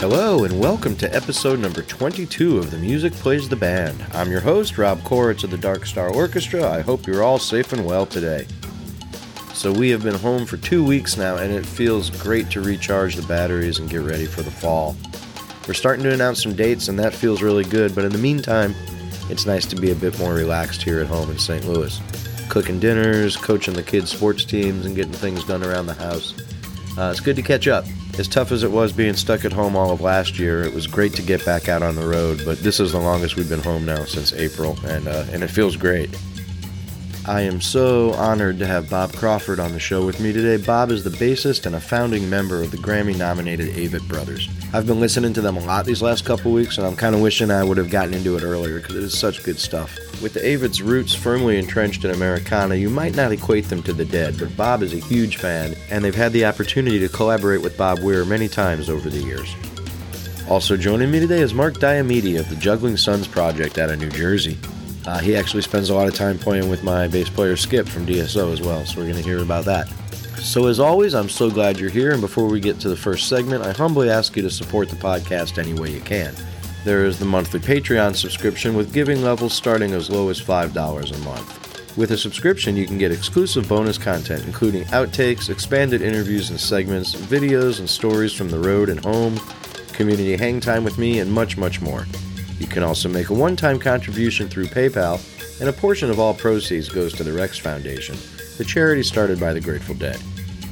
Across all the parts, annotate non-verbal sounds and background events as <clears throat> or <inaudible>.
Hello, and welcome to episode number 22 of The Music Plays the Band. I'm your host, Rob Koritz of the Dark Star Orchestra. I hope you're all safe and well today. So, we have been home for two weeks now, and it feels great to recharge the batteries and get ready for the fall. We're starting to announce some dates, and that feels really good, but in the meantime, it's nice to be a bit more relaxed here at home in St. Louis. Cooking dinners, coaching the kids' sports teams, and getting things done around the house. Uh, it's good to catch up. As tough as it was being stuck at home all of last year, it was great to get back out on the road, but this is the longest we've been home now since April, and, uh, and it feels great. I am so honored to have Bob Crawford on the show with me today. Bob is the bassist and a founding member of the Grammy nominated Avett Brothers. I've been listening to them a lot these last couple weeks, and I'm kind of wishing I would have gotten into it earlier because it is such good stuff. With the Avett's roots firmly entrenched in Americana, you might not equate them to the dead, but Bob is a huge fan, and they've had the opportunity to collaborate with Bob Weir many times over the years. Also joining me today is Mark Diomede of the Juggling Suns Project out of New Jersey. Uh, he actually spends a lot of time playing with my bass player Skip from DSO as well, so we're going to hear about that. So, as always, I'm so glad you're here, and before we get to the first segment, I humbly ask you to support the podcast any way you can. There is the monthly Patreon subscription with giving levels starting as low as $5 a month. With a subscription, you can get exclusive bonus content, including outtakes, expanded interviews and segments, videos and stories from the road and home, community hang time with me, and much, much more. You can also make a one time contribution through PayPal, and a portion of all proceeds goes to the Rex Foundation, the charity started by the Grateful Dead.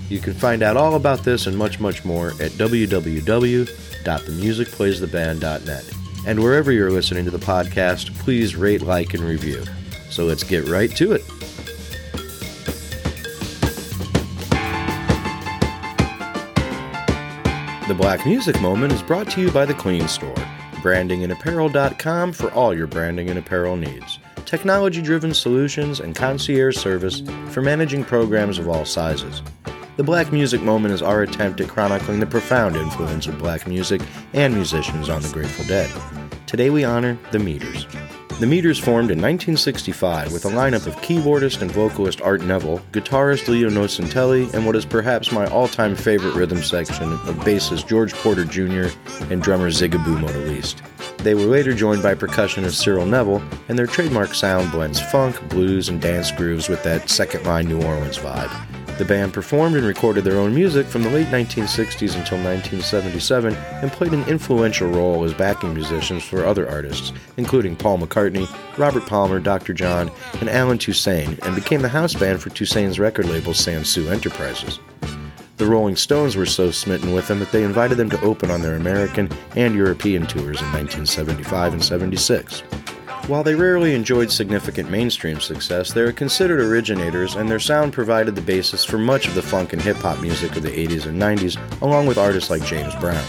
You can find out all about this and much, much more at www.themusicplaystheband.net. And wherever you're listening to the podcast, please rate, like, and review. So let's get right to it. The Black Music Moment is brought to you by The Clean Store, brandingandapparel.com for all your branding and apparel needs. Technology driven solutions and concierge service for managing programs of all sizes. The Black Music Moment is our attempt at chronicling the profound influence of black music and musicians on the Grateful Dead. Today we honor the Meters. The Meters formed in 1965 with a lineup of keyboardist and vocalist Art Neville, guitarist Leo Nocentelli, and what is perhaps my all-time favorite rhythm section of bassist George Porter Jr. and drummer Zigaboo Modeliste. They were later joined by percussionist Cyril Neville, and their trademark sound blends funk, blues, and dance grooves with that second line New Orleans vibe. The band performed and recorded their own music from the late 1960s until 1977 and played an influential role as backing musicians for other artists, including Paul McCartney, Robert Palmer, Dr. John, and Allen Toussaint, and became the house band for Toussaint's record label Sansu Enterprises. The Rolling Stones were so smitten with them that they invited them to open on their American and European tours in 1975 and 76. While they rarely enjoyed significant mainstream success, they are considered originators, and their sound provided the basis for much of the funk and hip hop music of the 80s and 90s, along with artists like James Brown.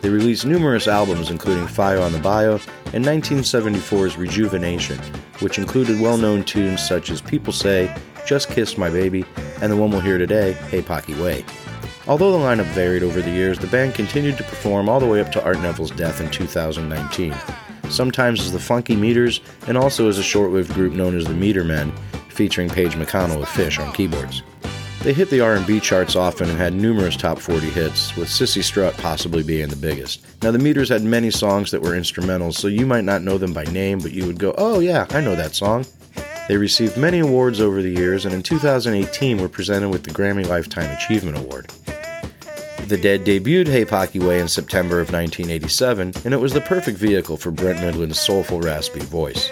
They released numerous albums, including Fire on the Bayou and 1974's Rejuvenation, which included well known tunes such as People Say, Just Kiss My Baby, and the one we'll hear today, Hey Pocky Way. Although the lineup varied over the years, the band continued to perform all the way up to Art Neville's death in 2019 sometimes as the Funky Meters, and also as a short lived group known as the Meter Men, featuring Page McConnell with Phish on keyboards. They hit the R&B charts often and had numerous top 40 hits, with Cissy Strut possibly being the biggest. Now the Meters had many songs that were instrumentals, so you might not know them by name, but you would go, "Oh yeah, I know that song." They received many awards over the years and in 2018 were presented with the Grammy Lifetime Achievement Award. The Dead debuted Hey Pocky Way in September of 1987, and it was the perfect vehicle for Brent Mydland's soulful, raspy voice.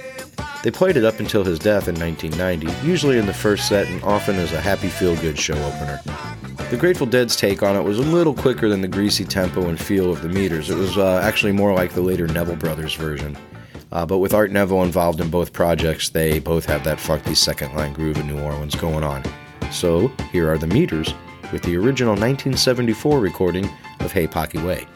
They played it up until his death in 1990, usually in the first set and often as a happy feel good show opener. The Grateful Dead's take on it was a little quicker than the greasy tempo and feel of the meters. It was uh, actually more like the later Neville Brothers version. Uh, but with Art Neville involved in both projects, they both have that funky second line groove in New Orleans going on. So here are the meters with the original 1974 recording of Hey Pocky Way.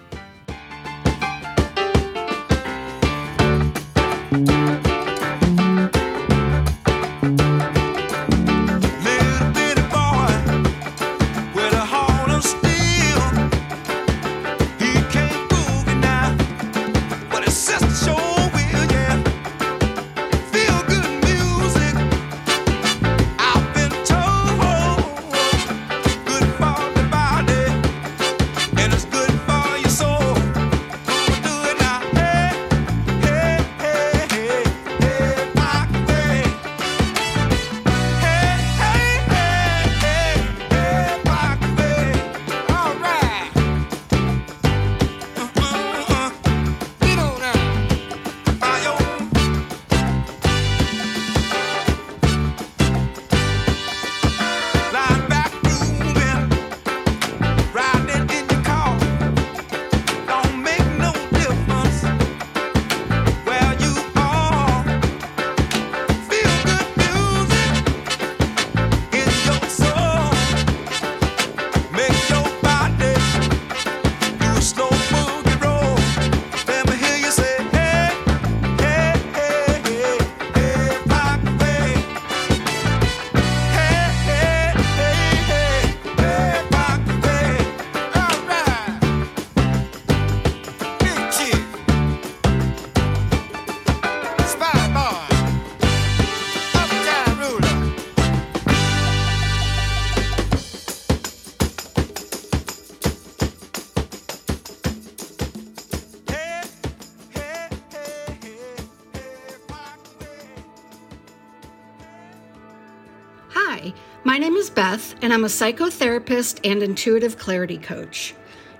And I'm a psychotherapist and intuitive clarity coach.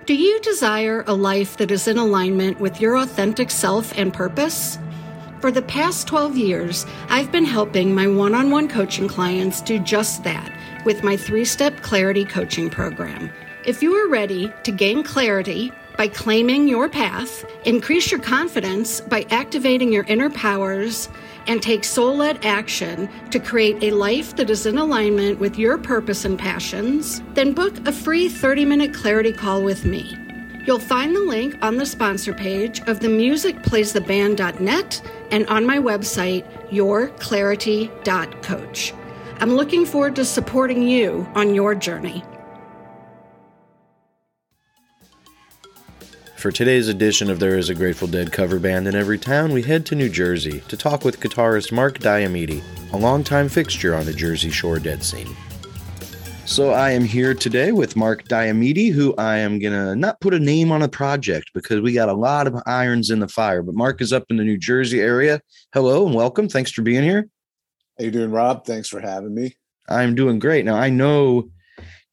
Do you desire a life that is in alignment with your authentic self and purpose? For the past 12 years, I've been helping my one on one coaching clients do just that with my three step clarity coaching program. If you are ready to gain clarity by claiming your path, increase your confidence by activating your inner powers, and take soul led action to create a life that is in alignment with your purpose and passions, then book a free 30 minute clarity call with me. You'll find the link on the sponsor page of the musicplaystheband.net and on my website, yourclarity.coach. I'm looking forward to supporting you on your journey. For today's edition of There Is a Grateful Dead cover band in every town, we head to New Jersey to talk with guitarist Mark Diomede, a longtime fixture on the Jersey Shore Dead scene. So I am here today with Mark Diomede, who I am gonna not put a name on a project because we got a lot of irons in the fire. But Mark is up in the New Jersey area. Hello and welcome. Thanks for being here. How you doing, Rob? Thanks for having me. I'm doing great. Now I know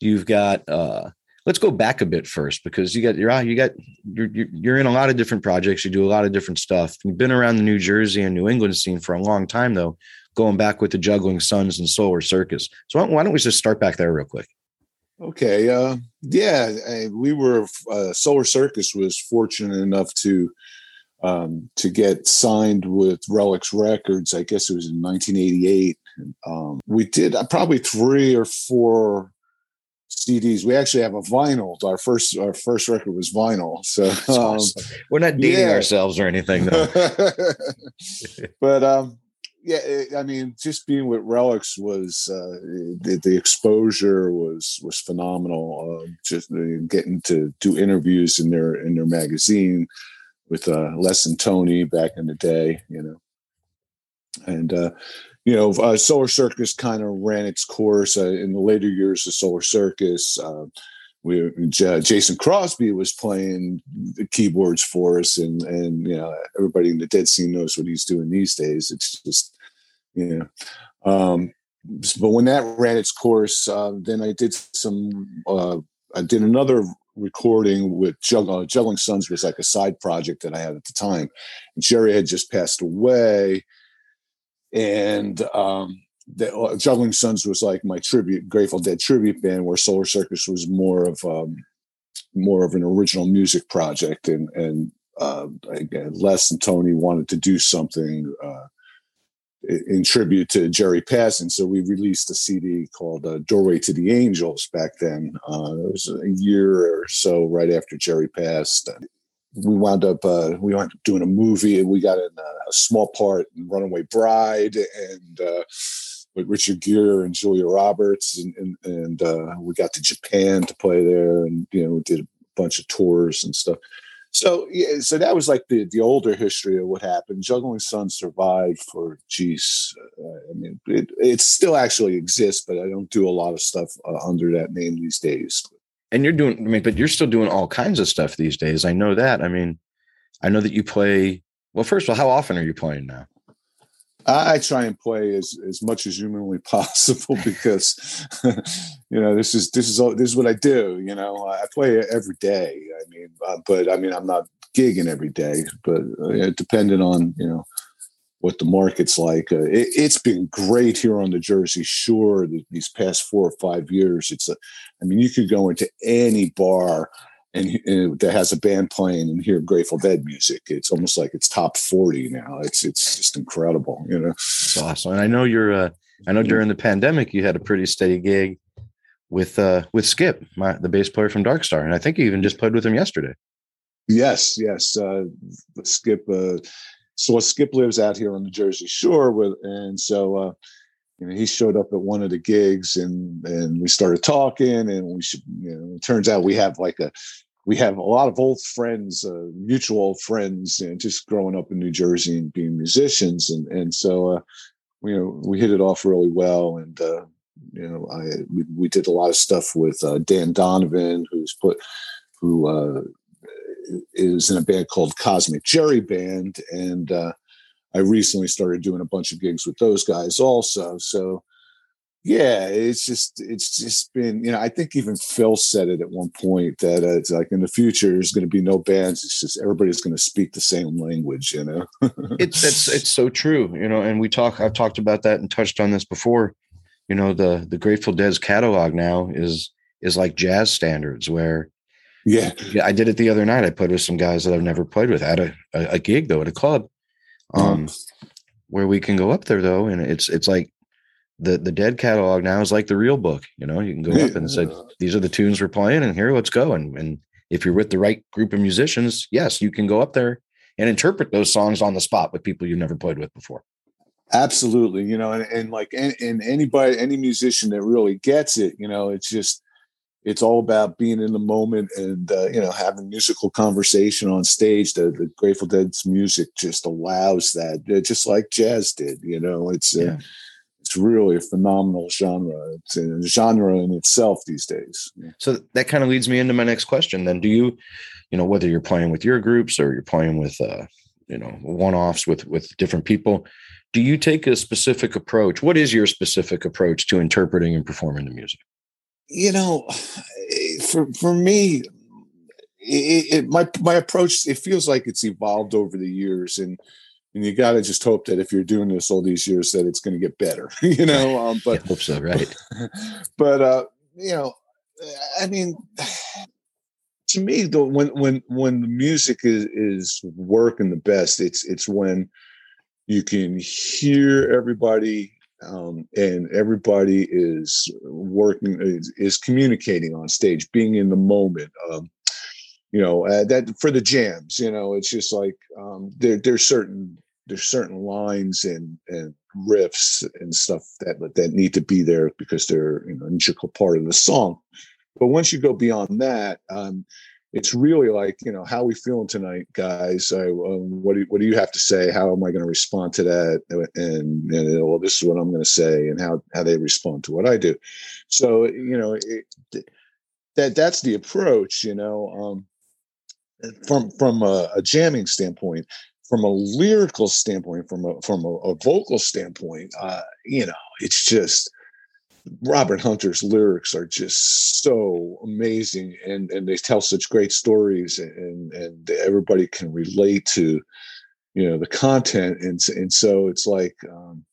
you've got uh, let's go back a bit first because you got you're out you got you're you're in a lot of different projects you do a lot of different stuff. You've been around the new jersey and new england scene for a long time though going back with the juggling Suns and solar circus. So why don't we just start back there real quick? Okay uh yeah we were uh, solar circus was fortunate enough to um to get signed with Relix records. I guess it was in 1988 um we did uh, probably three or four CDs. We actually have a vinyl. Our first our first record was vinyl. So <laughs> um, we're not dating yeah. ourselves or anything, though. <laughs> but um, yeah, it, I mean, just being with Relix was uh, the, the, exposure was was phenomenal. Uh, just uh, getting to do interviews in their in their magazine with uh, Les and Tony back in the day, you know. And uh, you know, uh, Solar Circus kind of ran its course uh, in the later years of Solar Circus. Uh, we, Jason Crosby was playing the keyboards for us, and and you know, everybody in the dead scene knows what he's doing these days. It's just, you know. Um, but when that ran its course, uh, then I did some. Uh, I did another recording with Jug- uh, Juggling Suns was like a side project that I had at the time. And Jerry had just passed away, and um, the uh, Juggling Suns was like my tribute, Grateful Dead tribute band, where Solar Circus was more of um, more of an original music project, and and uh, again, Les and Tony wanted to do something. Uh, in tribute to Jerry passing. So we released a CD called uh, Doorway to the Angels back then. Uh, it was a year or so right after Jerry passed. We wound up uh, we up doing a movie, and we got in a, a small part in Runaway Bride, and uh, with Richard Gere and Julia Roberts, and and, and uh, we got to Japan to play there, and you know we did a bunch of tours and stuff. So yeah, so that was like the the older history of what happened. Juggling Suns survived for geez, uh, I mean it, it still actually exists, but I don't do a lot of stuff uh, under that name these days. And you're doing, I mean, but you're still doing all kinds of stuff these days. I know that. I mean, I know that you play. Well, first of all, how often are you playing now? I try and play as, as much as humanly <laughs> possible because <laughs> you know this is this is all, this is what I do. You know, I play every day. I mean, uh, but I mean, I'm not gigging every day, but uh, depending on you know what the market's like. Uh, it, has been great here on the Jersey Shore these past four or five years. It's a, I mean, you could go into any bar and, and, that has a band playing and hear Grateful Dead music. It's almost like it's top forty now. It's it's just incredible, you know. It's awesome, and I know you're. Uh, I know during the pandemic you had a pretty steady gig with uh with Skip, my, the bass player from Dark Star, and I think you even just played with him yesterday. Yes, yes. Uh, Skip. Uh, so Skip lives out here on the Jersey Shore with, and so uh, you know, he showed up at one of the gigs and and we started talking and we should, you know, it turns out we have like a we have a lot of old friends, uh, mutual old friends, and just growing up in New Jersey and being musicians, and and so uh, you know we hit it off really well, and uh, you know I we, we did a lot of stuff with uh, Dan Donovan, who's put who uh, is in a band called Cosmic Jerry Band, and uh, I recently started doing a bunch of gigs with those guys also. So yeah, it's just it's just been you know I think even Phil said it at one point that uh, it's like in the future there's going to be no bands. It's just everybody's going to speak the same language. You know, <laughs> it's it's it's so true. You know, and we talk. I've talked about that and touched on this before. You know, the the Grateful Dead's catalog now is is like jazz standards where yeah. yeah i did it the other night i played with some guys that i've never played with at a, a, a gig though at a club um, mm. where we can go up there though, and it's it's like the the dead catalog now is like the real book. You know, you can go up and say these are the tunes we're playing, and here let's go. And and if you're with the right group of musicians, yes, you can go up there and interpret those songs on the spot with people you've never played with before. Absolutely, you know, and, and like and, and anybody, any musician that really gets it, you know, it's just it's all about being in the moment and uh, you know having musical conversation on stage. The, the, Grateful Dead's music just allows that, uh, just like jazz did. You know, it's uh, yeah. it's really a phenomenal genre. It's a genre in itself these days. So that kind of leads me into my next question. Then, do you, you know, whether you're playing with your groups or you're playing with, uh, you know, one-offs with with different people, do you take a specific approach? What is your specific approach to interpreting and performing the music? You know, for for me, it, it, my my approach it feels like it's evolved over the years, and and you got to just hope that if you're doing this all these years, that it's going to get better. <laughs> you know, um, but I hope so, right? <laughs> but uh, you know, I mean. <sighs> To me, though, when when when the music is is working the best, it's it's when you can hear everybody um, and everybody is working is, is, communicating on stage being in the moment um, you know uh, that for the jams you know it's just like um, there, there's certain there's certain lines and and riffs and stuff that that need to be there because they're you know an integral part of the song. But once you go beyond that um, it's really like you know how we feeling tonight guys? I, um, what do you, what do you have to say? How am i going to respond to that? And, and well this is what i'm going to say and how how they respond to what i do. So you know it, that that's the approach you know um, from from a, a, jamming standpoint from a lyrical standpoint from a from a, a vocal standpoint uh, you know it's just Robert Hunter's lyrics are just so amazing, and and they tell such great stories, and and everybody can relate to, you know, the content, and and so it's like, um,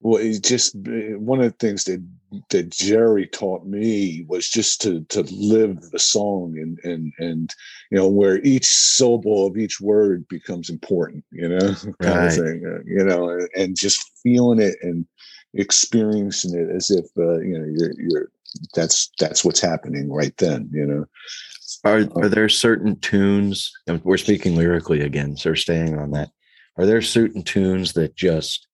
well, it's just one of the things that that Jerry taught me was just to to live the song, and and and you know where each syllable of each word becomes important, you know, <laughs> kind right. of thing, uh, you know, and, and just feeling it and experiencing it as if uh, you know you're you're that's that's what's happening right then you know? Are are there certain tunes and we're speaking lyrically again so we're staying on that. Are there certain tunes that just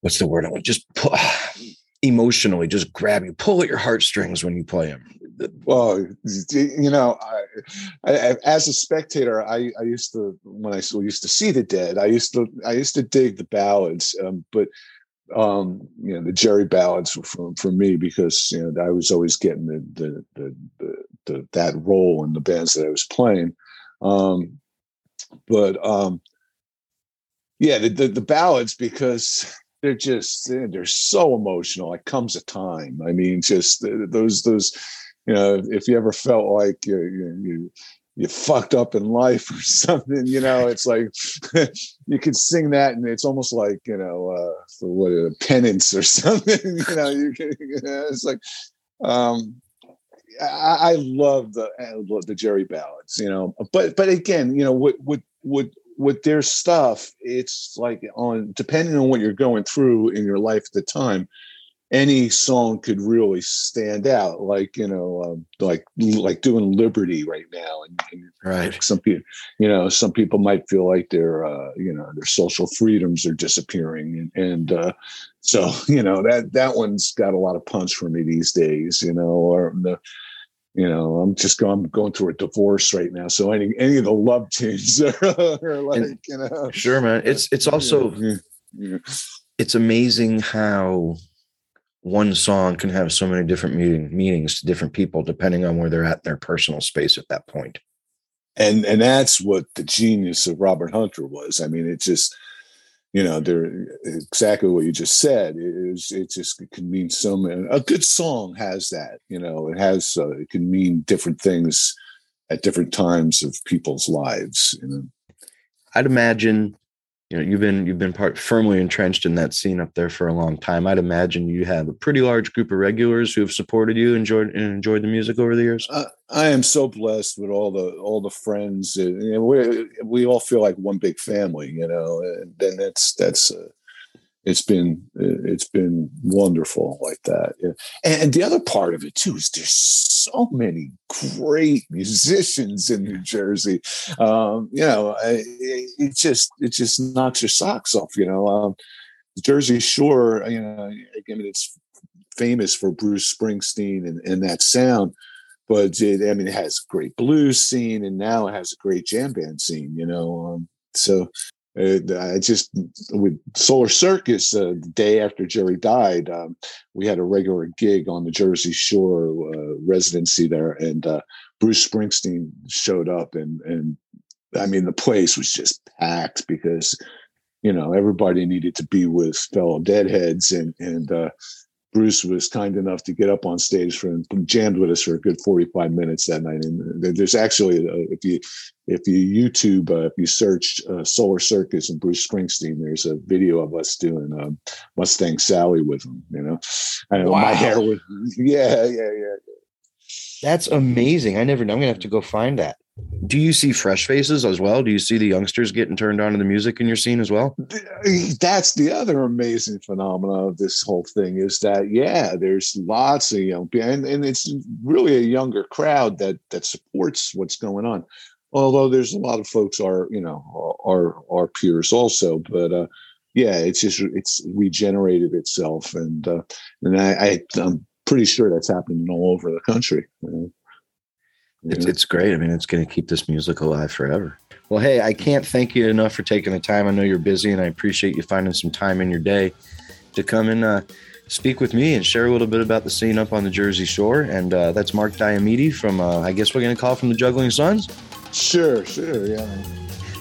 what's the word i want? Just pull, <sighs> emotionally just grab you pull at your heartstrings when you play them well you know I, I, as a spectator I, I used to when i used to see the dead i used to i used to dig the ballads um, but um, you know, the Jerry ballads for for me because you know I was always getting the the the, the, the that role in the bands that I was playing. Um, but um, yeah, the, the, the ballads because they're just they're so emotional. It comes a time. I mean, just those those you know, if you ever felt like you, you, you fucked up in life or <laughs> something you know it's like <laughs> you could sing that and it's almost like you know uh for what a penance or <laughs> something you know you can it's like um I, I love the I love the Jerry ballads, you know. But but again, you know, with with with with their stuff, it's like on depending on what you're going through in your life at the time, any song could really stand out like you know um, like like doing liberty right now and, and right some people you know some people might feel like their uh, you know their social freedoms are disappearing and, and uh, so <laughs> you know that that one's got a lot of punch for me these days you know or the you know i'm just going I'm going through a divorce right now so any any of the love tunes <laughs> are, are like and, you know sure man it's it's also yeah, yeah. it's amazing how one song can have so many different meaning, meanings to different people depending on where they're at in their personal space at that point. And and that's what the genius of Robert Hunter was. I mean, it just you know, they're exactly what you just said. It is it just it can mean so many. A good song has that. You know, it has uh, it can mean different things at different times of people's lives. You know, I'd imagine you know you've been you've been part firmly entrenched in that scene up there for a long time. I'd imagine you have a pretty large group of regulars who have supported you enjoyed and enjoyed the music over the years. Uh, i am so blessed with all the all the friends and we we all feel like one big family you know and then that's that's uh, it's been it's been wonderful like that yeah. and, the other part of it too is there's so many great musicians in new jersey um, you know it, just it just knocks your socks off you know um, jersey shore you know i mean it's famous for bruce springsteen and, and that sound but it, i mean it has a great blues scene and now it has a great jam band scene you know um, so I just with Solar Circus uh, the day after Jerry died, um, we had a regular gig on the Jersey Shore uh, residency there, and uh, Bruce Springsteen showed up, and and I mean the place was just packed because you know everybody needed to be with fellow Deadheads, and and uh, Bruce was kind enough to get up on stage for and jammed with us for a good 45 minutes that night. And there's actually, uh, if you if you YouTube, uh, if you search uh, Solar Circus and Bruce Springsteen, there's a video of us doing um, Mustang Sally with him. You know, I know wow. my hair was, yeah, yeah, yeah. That's amazing. I never. Know. I'm gonna have to go find that do you see fresh faces as well? Do you see the youngsters getting turned on to the music in your scene as well? That's the other amazing phenomenon of this whole thing is that yeah, there's lots of young people, and, and it's really a younger crowd that that supports what's going on. Although there's a lot of folks are you know are our peers also, but uh, yeah, it's just it's regenerated itself, and uh, and I, I I'm pretty sure that's happening all over the country. You know? It's, it's great. I mean, it's going to keep this music alive forever. Well, hey, I can't thank you enough for taking the time. I know you're busy, and I appreciate you finding some time in your day to come and uh, speak with me and share a little bit about the scene up on the Jersey Shore. And uh, that's Mark Diomede from, uh, I guess we're going to call from the Juggling Suns. Sure, sure, yeah.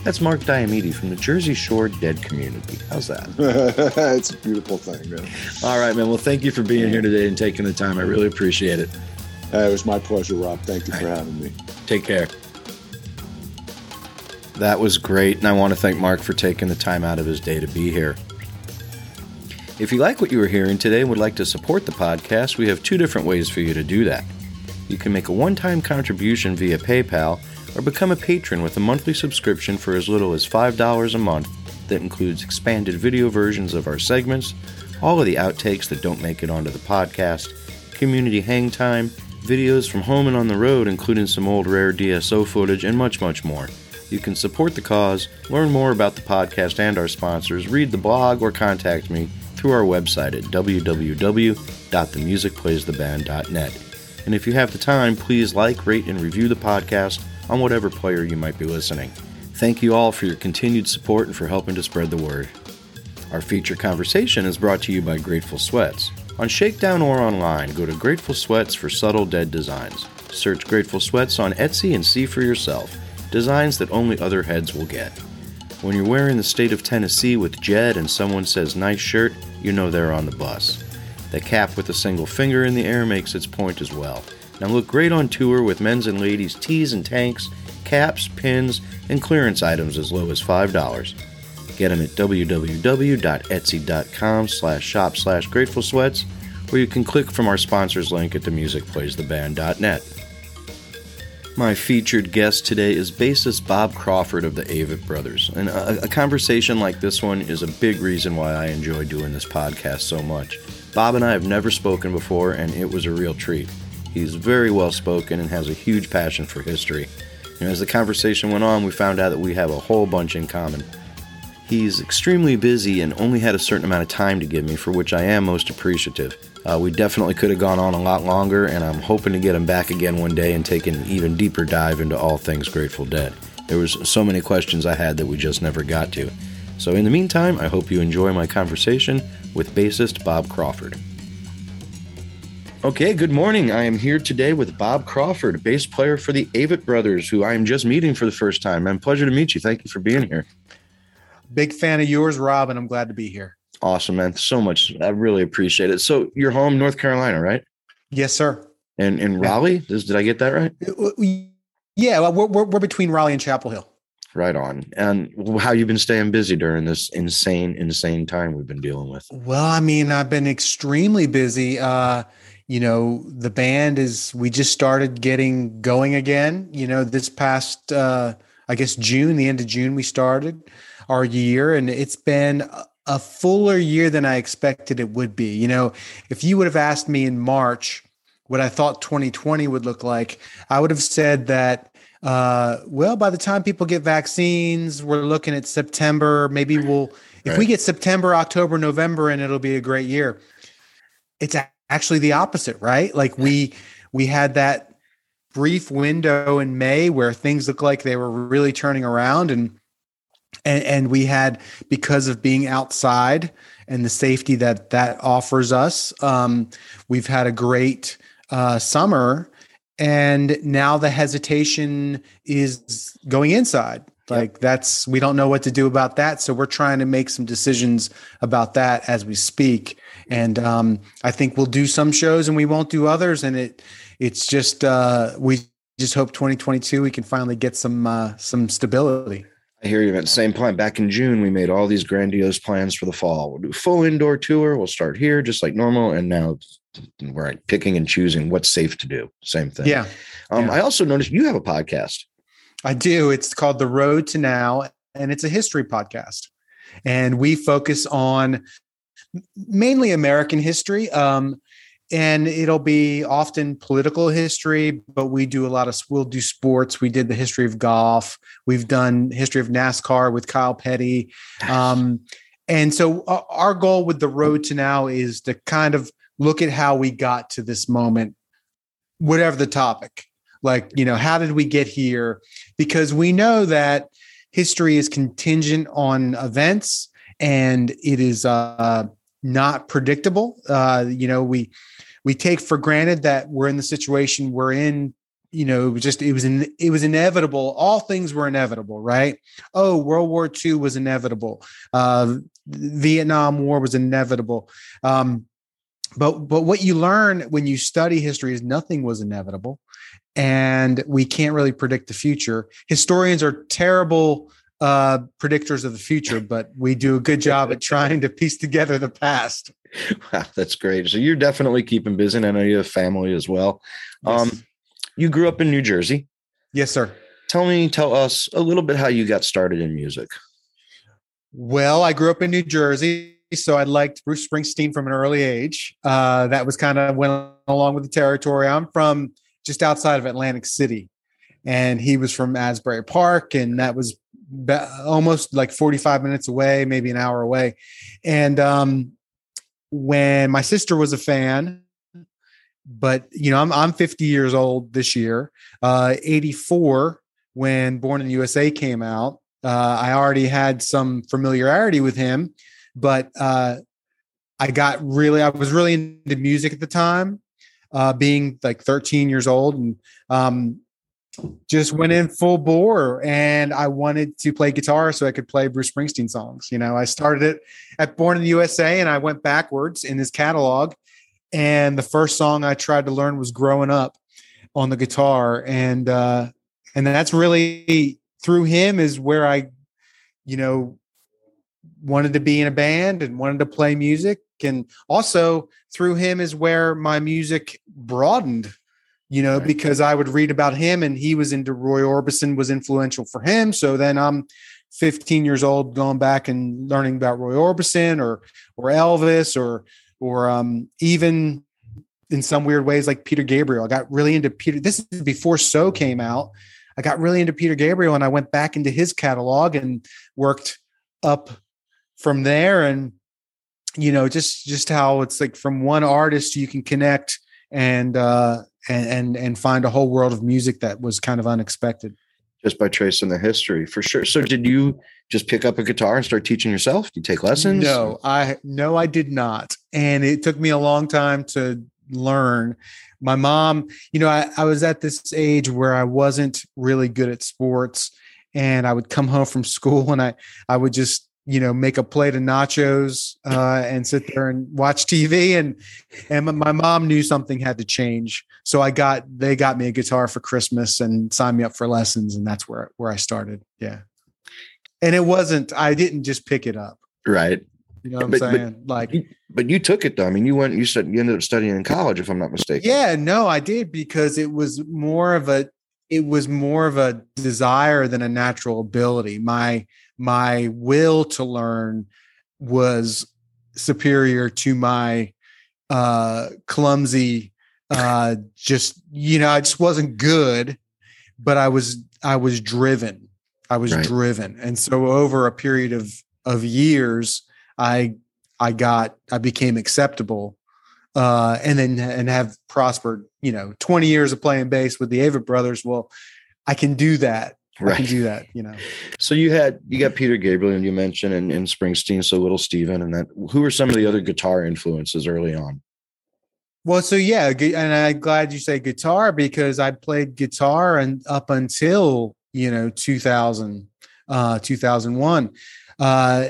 That's Mark Diomede from the Jersey Shore Dead Community. How's that? <laughs> it's a beautiful thing, man. All right, man. Well, thank you for being here today and taking the time. I really appreciate it. Uh, it was my pleasure, Rob. Thank you for having me. Take care. That was great, and I want to thank Mark for taking the time out of his day to be here. If you like what you were hearing today and would like to support the podcast, we have two different ways for you to do that. You can make a one time contribution via PayPal or become a patron with a monthly subscription for as little as $5 a month that includes expanded video versions of our segments, all of the outtakes that don't make it onto the podcast, community hang time, videos from home and on the road, including some old rare DSO footage, and much, much more. You can support the cause, learn more about the podcast and our sponsors, read the blog, or contact me through our website at www.themusicplaystheband.net. And if you have the time, please like, rate, and review the podcast on whatever player you might be listening. Thank you all for your continued support and for helping to spread the word. Our feature conversation is brought to you by Grateful Sweats. On Shakedown or online, go to Grateful Sweats for subtle dead designs. Search Grateful Sweats on Etsy and see for yourself designs that only other heads will get. When you're wearing the state of Tennessee with Jed and someone says nice shirt, you know they're on the bus. The cap with a single finger in the air makes its point as well. Now look great on tour with men's and ladies' tees and tanks, caps, pins, and clearance items as low as $5. Get them at www.etsy.com slash shop slash grateful sweats, or you can click from our sponsors link at themusicplaystheband.net. My featured guest today is bassist Bob Crawford of the Avett Brothers. And a, a, conversation like this one is a big reason why I enjoy doing this podcast so much. Bob and I have never spoken before, and it was a real treat. He's very well spoken and has a huge passion for history. And as the conversation went on, we found out that we have a whole bunch in common. He's extremely busy and only had a certain amount of time to give me, for which I am most appreciative. Uh, we definitely could have gone on a lot longer, and I'm hoping to get him back again one day and take an even deeper dive into all things Grateful Dead. There was so many questions I had that we just never got to. So in the meantime, I hope you enjoy my conversation with bassist Bob Crawford. Okay, good morning. I am here today with Bob Crawford, bass player for the Avett Brothers, who I am just meeting for the first time. Man, pleasure to meet you. Thank you for being here. Big fan of yours, Rob, and I'm glad to be here. Awesome, man. So much. I really appreciate it. So you're home, North Carolina, right? Yes, sir. And in Raleigh, did I get that right? Uh, yeah, well, we're, we're, we're between Raleigh and Chapel Hill. Right on. And how you've been staying busy during this insane, insane time we've been dealing with? Well, I mean, I've been extremely busy. Uh, you know, the band is we just started getting going again. You know, this past uh, I guess June, the end of June, we started our year, and it's been a fuller year than I expected it would be. You know, if you would have asked me in March what I thought 2020 would look like, I would have said that, uh, well, by the time people get vaccines, we're looking at September. Maybe we'll, if right. we get September, October, November, and it'll be a great year. It's actually the opposite, right? Like we, we had that brief window in May where things looked like they were really turning around and and, and we had because of being outside and the safety that that offers us um, we've had a great uh, summer. And now the hesitation is going inside. Like that's we don't know what to do about that. So we're trying to make some decisions about that as we speak. And um, i think we'll do some shows and we won't do others. And it it's just uh, we just hope 2022 we can finally get some uh, some stability I hear you. At the same point, back in June, we made all these grandiose plans for the fall. We'll do a full indoor tour. We'll start here just like normal. And now we're picking and choosing what's safe to do. Same thing. Yeah. Um, yeah. I also noticed you have a podcast. I do. It's called The Road to Now, and it's a history podcast. And we focus on mainly American history. Um, and it'll be often political history but we do a lot of we'll do sports. We did the history of golf. We've done history of nascar with kyle petty. Um, and so our goal with the road to now is to kind of look at how we got to this moment whatever the topic. Like you know how did we get here? Because we know that history is contingent on events and it is uh, not predictable uh, you know we we take for granted that we're in the situation we're in you know, it was just it was in, it was inevitable. All things were inevitable, right? Oh, World War II was inevitable. Uh, Vietnam War was inevitable. Um, but but what you learn when you study history is nothing was inevitable, and we can't really predict the future. Historians are terrible uh, predictors of the future, <laughs> but we do a good job at trying to piece together the past. Wow, that's great. So you're definitely keeping busy. And I know you have family as well. Yes. Um, you grew up in New Jersey. Yes, sir. Tell me, tell us a little bit how you got started in music. Well, I grew up in New Jersey, so I liked Bruce Springsteen from an early age. Uh, that was kind of went along with the territory. I'm from just outside of Atlantic City, and he was from Asbury Park, and that was almost like 45 minutes away, maybe an hour away. And um, when my sister was a fan, but you know, I'm I'm 50 years old this year. Uh, 84 when Born in the USA came out. Uh, I already had some familiarity with him, but uh, I got really, I was really into music at the time, uh, being like 13 years old, and um, just went in full bore. And I wanted to play guitar so I could play Bruce Springsteen songs. You know, I started it at Born in the USA, and I went backwards in his catalog and the first song I tried to learn was "Growing Up" on the guitar, and uh, and that's really through him is where I, you know, wanted to be in a band and wanted to play music, and also through him is where my music broadened. You know, right. because I would read about him, and he was into Roy Orbison, was influential for him. So then I'm 15 years old, going back and learning about Roy Orbison or or Elvis or or um, even in some weird ways like Peter Gabriel. I got really into Peter. This is before So came out. I got really into Peter Gabriel and I went back into his catalog and worked up from there and you know just just how it's like from one artist you can connect and uh and and and find a whole world of music that was kind of unexpected. Just by tracing the history for sure. So did you just pick up a guitar and start teaching yourself? Did you take lessons? No i no i did not. And it took me a long time to learn. My mom you know I, I was at this age where i wasn't really good at sports and i would come home from school and i i would just you know make a plate of nachos uh, and sit there and watch tv and and my mom knew something had to change so i got they got me a guitar for christmas and signed me up for lessons and that's where where i started yeah and it wasn't i didn't just pick it up right you know what but, I'm saying? But like, but you took it though. I mean, you went, you said you ended up studying in college, if I'm not mistaken. Yeah, no, I did because it was more of a, it was more of a desire than a natural ability. My, my will to learn was superior to my uh clumsy uh just you know i just wasn't good but i was i was driven i was right. driven and so over a period of of years I I got I became acceptable uh, and then and have prospered. You know, twenty years of playing bass with the Avett Brothers. Well, I can do that. Right. I can do that. You know. So you had you got Peter Gabriel and you mentioned and, and Springsteen, so Little Steven, and that. Who were some of the other guitar influences early on? Well, so yeah, and I'm glad you say guitar because I played guitar and up until you know 2000, uh, 2001. Uh,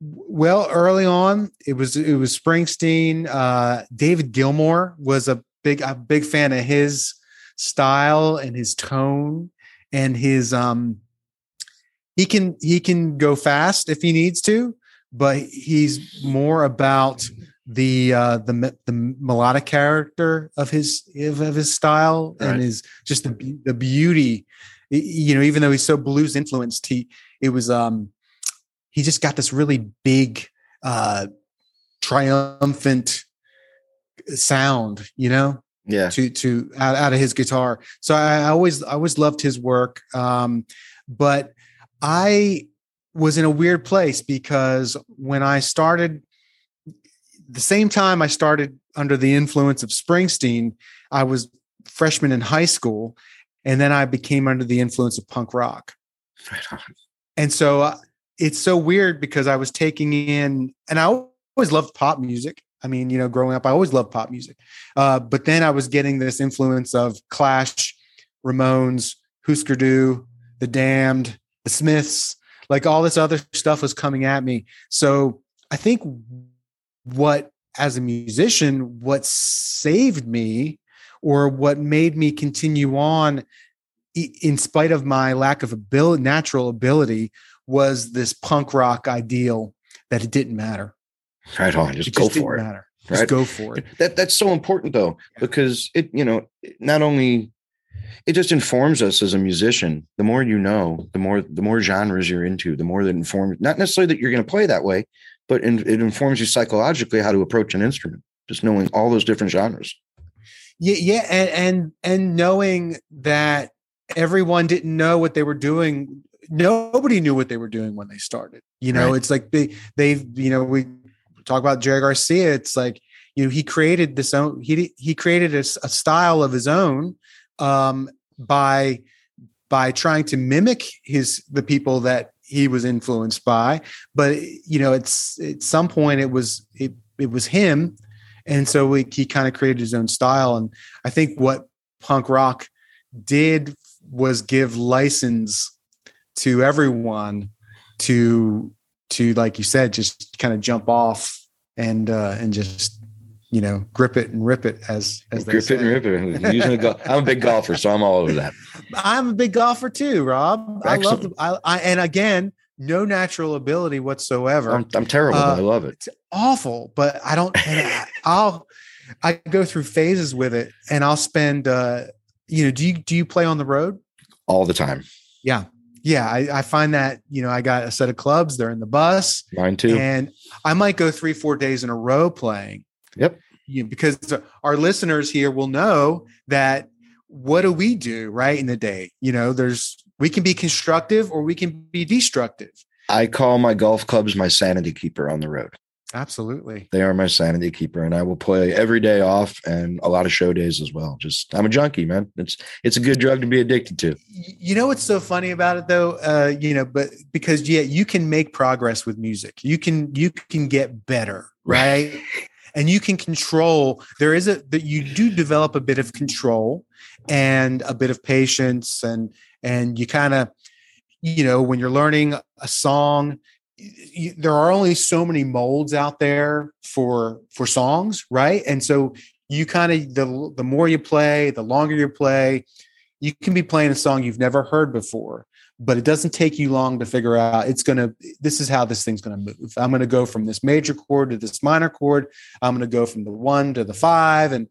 well, early on, it was it was Springsteen. Uh, David Gilmour was a big a big fan of his style and his tone and his um. He can he can go fast if he needs to, but he's more about the uh the the melodic character of his of, his style right. and his just the the beauty you know even though he's so blues influenced he it was um he just got this really big, uh, triumphant sound, you know? Yeah. To, to out, out of his guitar. So I, I always, I always loved his work. Um, but I was in a weird place because when I started, the same time I started under the influence of Springsteen, I was freshman in high school, and then I became under the influence of punk rock. Right on. And so uh, it's so weird because I was taking in, and I always loved pop music. I mean, you know, growing up, I always loved pop music. Uh, but then I was getting this influence of Clash, Ramones, Husker Du, The Damned, The Smiths, like all this other stuff was coming at me. So I think what, as a musician, what saved me or what made me continue on in spite of my lack of ability, natural ability, was this punk rock ideal that it didn't matter. Right on. Just, go just didn't for it. matter. Just Right. go for it. That that's so important though, Yeah. because it, you know, not only it just informs us as a musician. The more you know, the more the more genres you're into, the more that informs not necessarily that you're going to play that way, but in, it informs you psychologically how to approach an instrument. Just knowing all those different genres. Yeah, yeah, and and and knowing that everyone didn't know what they were doing. Nobody knew what they were doing when they started. You know, Right. it's like they they've you know we talk about Jerry Garcia. It's like you know he created this own he he created a style of his own um, by by trying to mimic his the people that he was influenced by. But you know, it's at some point it was it it was him and so we, he kind of created his own style and i think what punk rock did was give license to everyone to to like you said just kind of jump off and uh and just you know grip it and rip it as as they Grip say. it and rip it. Using a go- I'm a big <laughs> golfer, so I'm all over that. i'm a big golfer too rob i love Excellent. the, I, I and again no natural ability whatsoever I'm, I'm terrible, Uh, but I love it. it's awful but i don't and I, i'll i go through phases with it and i'll spend uh you know do you do you play on the road All the time. yeah yeah I, I find that you know i got a set of clubs they're in the bus Mine too. and i might go three four days in a row playing Yep. you know, because our listeners here will know that what do we do right in the day you know there's we can be constructive or we can be destructive I call my golf clubs my sanity keeper on the road. Absolutely They are my sanity keeper, and I will play every day off and a lot of show days as well. Just I'm a junkie, man. It's it's a good drug to be addicted to. You know what's so funny about it though uh you know but because yeah you can make progress with music you can you can get better right and you can control there is a that you do develop a bit of control and a bit of patience and and you kind of you know when you're learning a song y- there are only so many molds out there for for songs right? And so you kind of the the more you play the longer you play you can be playing a song you've never heard before but it doesn't take you long to figure out it's going to this is how this thing's going to move. I'm going to go from this major chord to this minor chord. I'm going to go from the 1 to the 5 and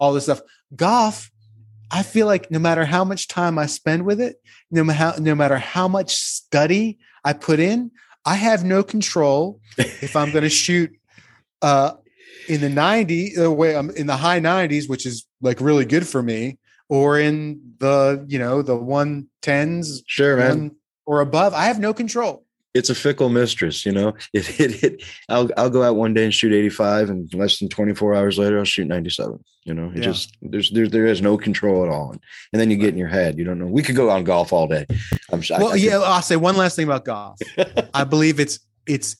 all this stuff. Golf i feel like no matter how much time i spend with it no matter no matter how much study i put in i have no control if i'm going <laughs> to shoot uh in the 90 uh, way i'm in the high 90s which is like really good for me or in the you know the 110s Sure, man. one or above i have no control It's a fickle mistress, you know. <laughs> If it, it I'll I'll go out one day and shoot 85, and less than 24 hours later, I'll shoot 97. You know, it Yeah. just there's there there is no control at all, and, and then you get in your head. You don't know. We could go on golf all day. I'm sure. well yeah i'll say one last thing about golf <laughs> i believe it's it's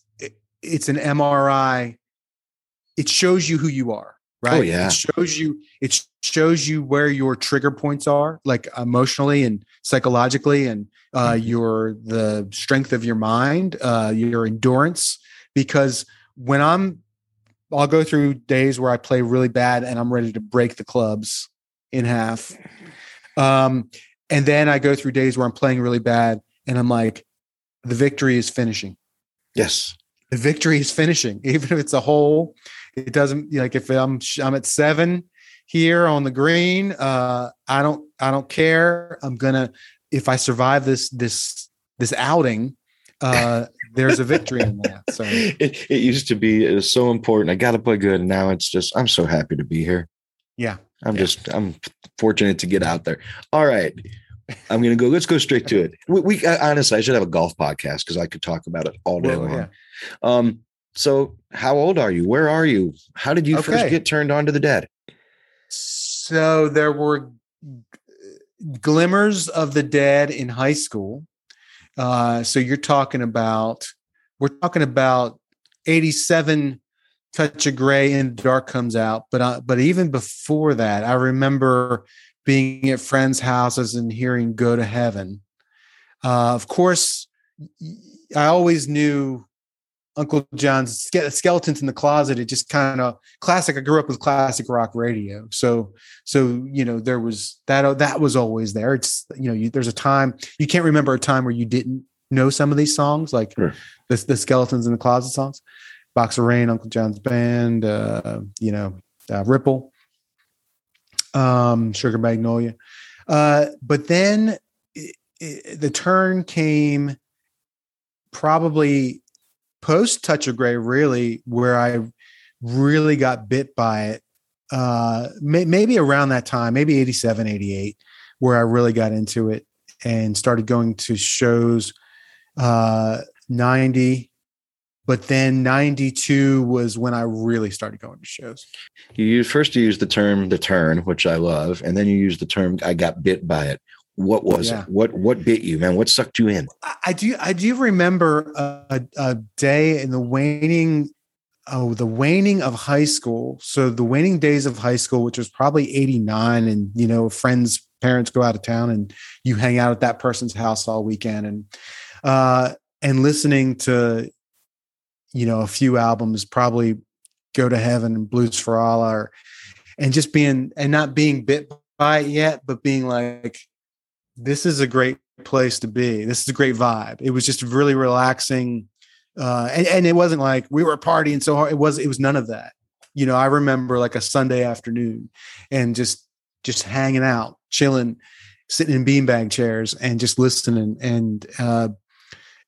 it's an mri it shows you who you are oh, right Oh, yeah. it shows you it shows you where your trigger points are like emotionally and psychologically and uh Mm-hmm. your the strength of your mind uh your endurance because when i'm i'll go through days where i play really bad and i'm ready to break the clubs in half um and then i go through days where i'm playing really bad and i'm like the victory is finishing Yes. the victory is finishing <laughs> even if it's a hole it doesn't like if i'm i'm at seven here on the green uh i don't i don't care i'm gonna if i survive this this this outing uh there's a victory in that so <laughs> it, it used to be it was so important. I got to play good, and now it's just I'm so happy to be here. yeah I'm Yeah. just I'm fortunate to get out there. All right, I'm gonna go. Let's go straight to it. We, we honestly, I should have a golf podcast because I could talk about it all day Well, long. yeah. Um, so how old are you? Where are you? How did you first get turned on to the dead? so there were glimmers of the dead in high school. Uh, so you're talking about we're talking about 87 touch of gray and dark comes out but uh, but even before that i remember being at friends houses and hearing go to heaven uh, of course i always knew uncle john's skeletons in the closet it just kind of classic i grew up with classic rock radio so so you know there was that that was always there it's you know you, there's a time you can't remember a time where you didn't know some of these songs like sure. the, the skeletons in the closet songs Box of Rain, Uncle John's Band, uh, you know, uh, Ripple, um, Sugar Magnolia. Uh, but then it, it, the turn came probably post Touch of Grey, really, where I really got bit by it. Uh, may, maybe around that time, maybe 87, 88, where I really got into it and started going to shows. Uh, 90, but then 92 was when i really started going to shows you first use the term the turn which i love and then you use the term i got bit by it what was yeah. it what what bit you man? What sucked you in? I do i do remember a, a day in the waning oh the waning of high school. So the waning days of high school which was probably 89 and you know friends parents go out of town and you hang out at that person's house all weekend and uh and listening to you know a few albums probably go to heaven and Blues for Allah or, and just being and not being bit by it yet but being like this is a great place to be. This is a great vibe. It was just really relaxing uh, and, and it wasn't like we were partying so hard. It was it was none of that. You know i remember like a sunday afternoon and just just hanging out chilling sitting in beanbag chairs and just listening and uh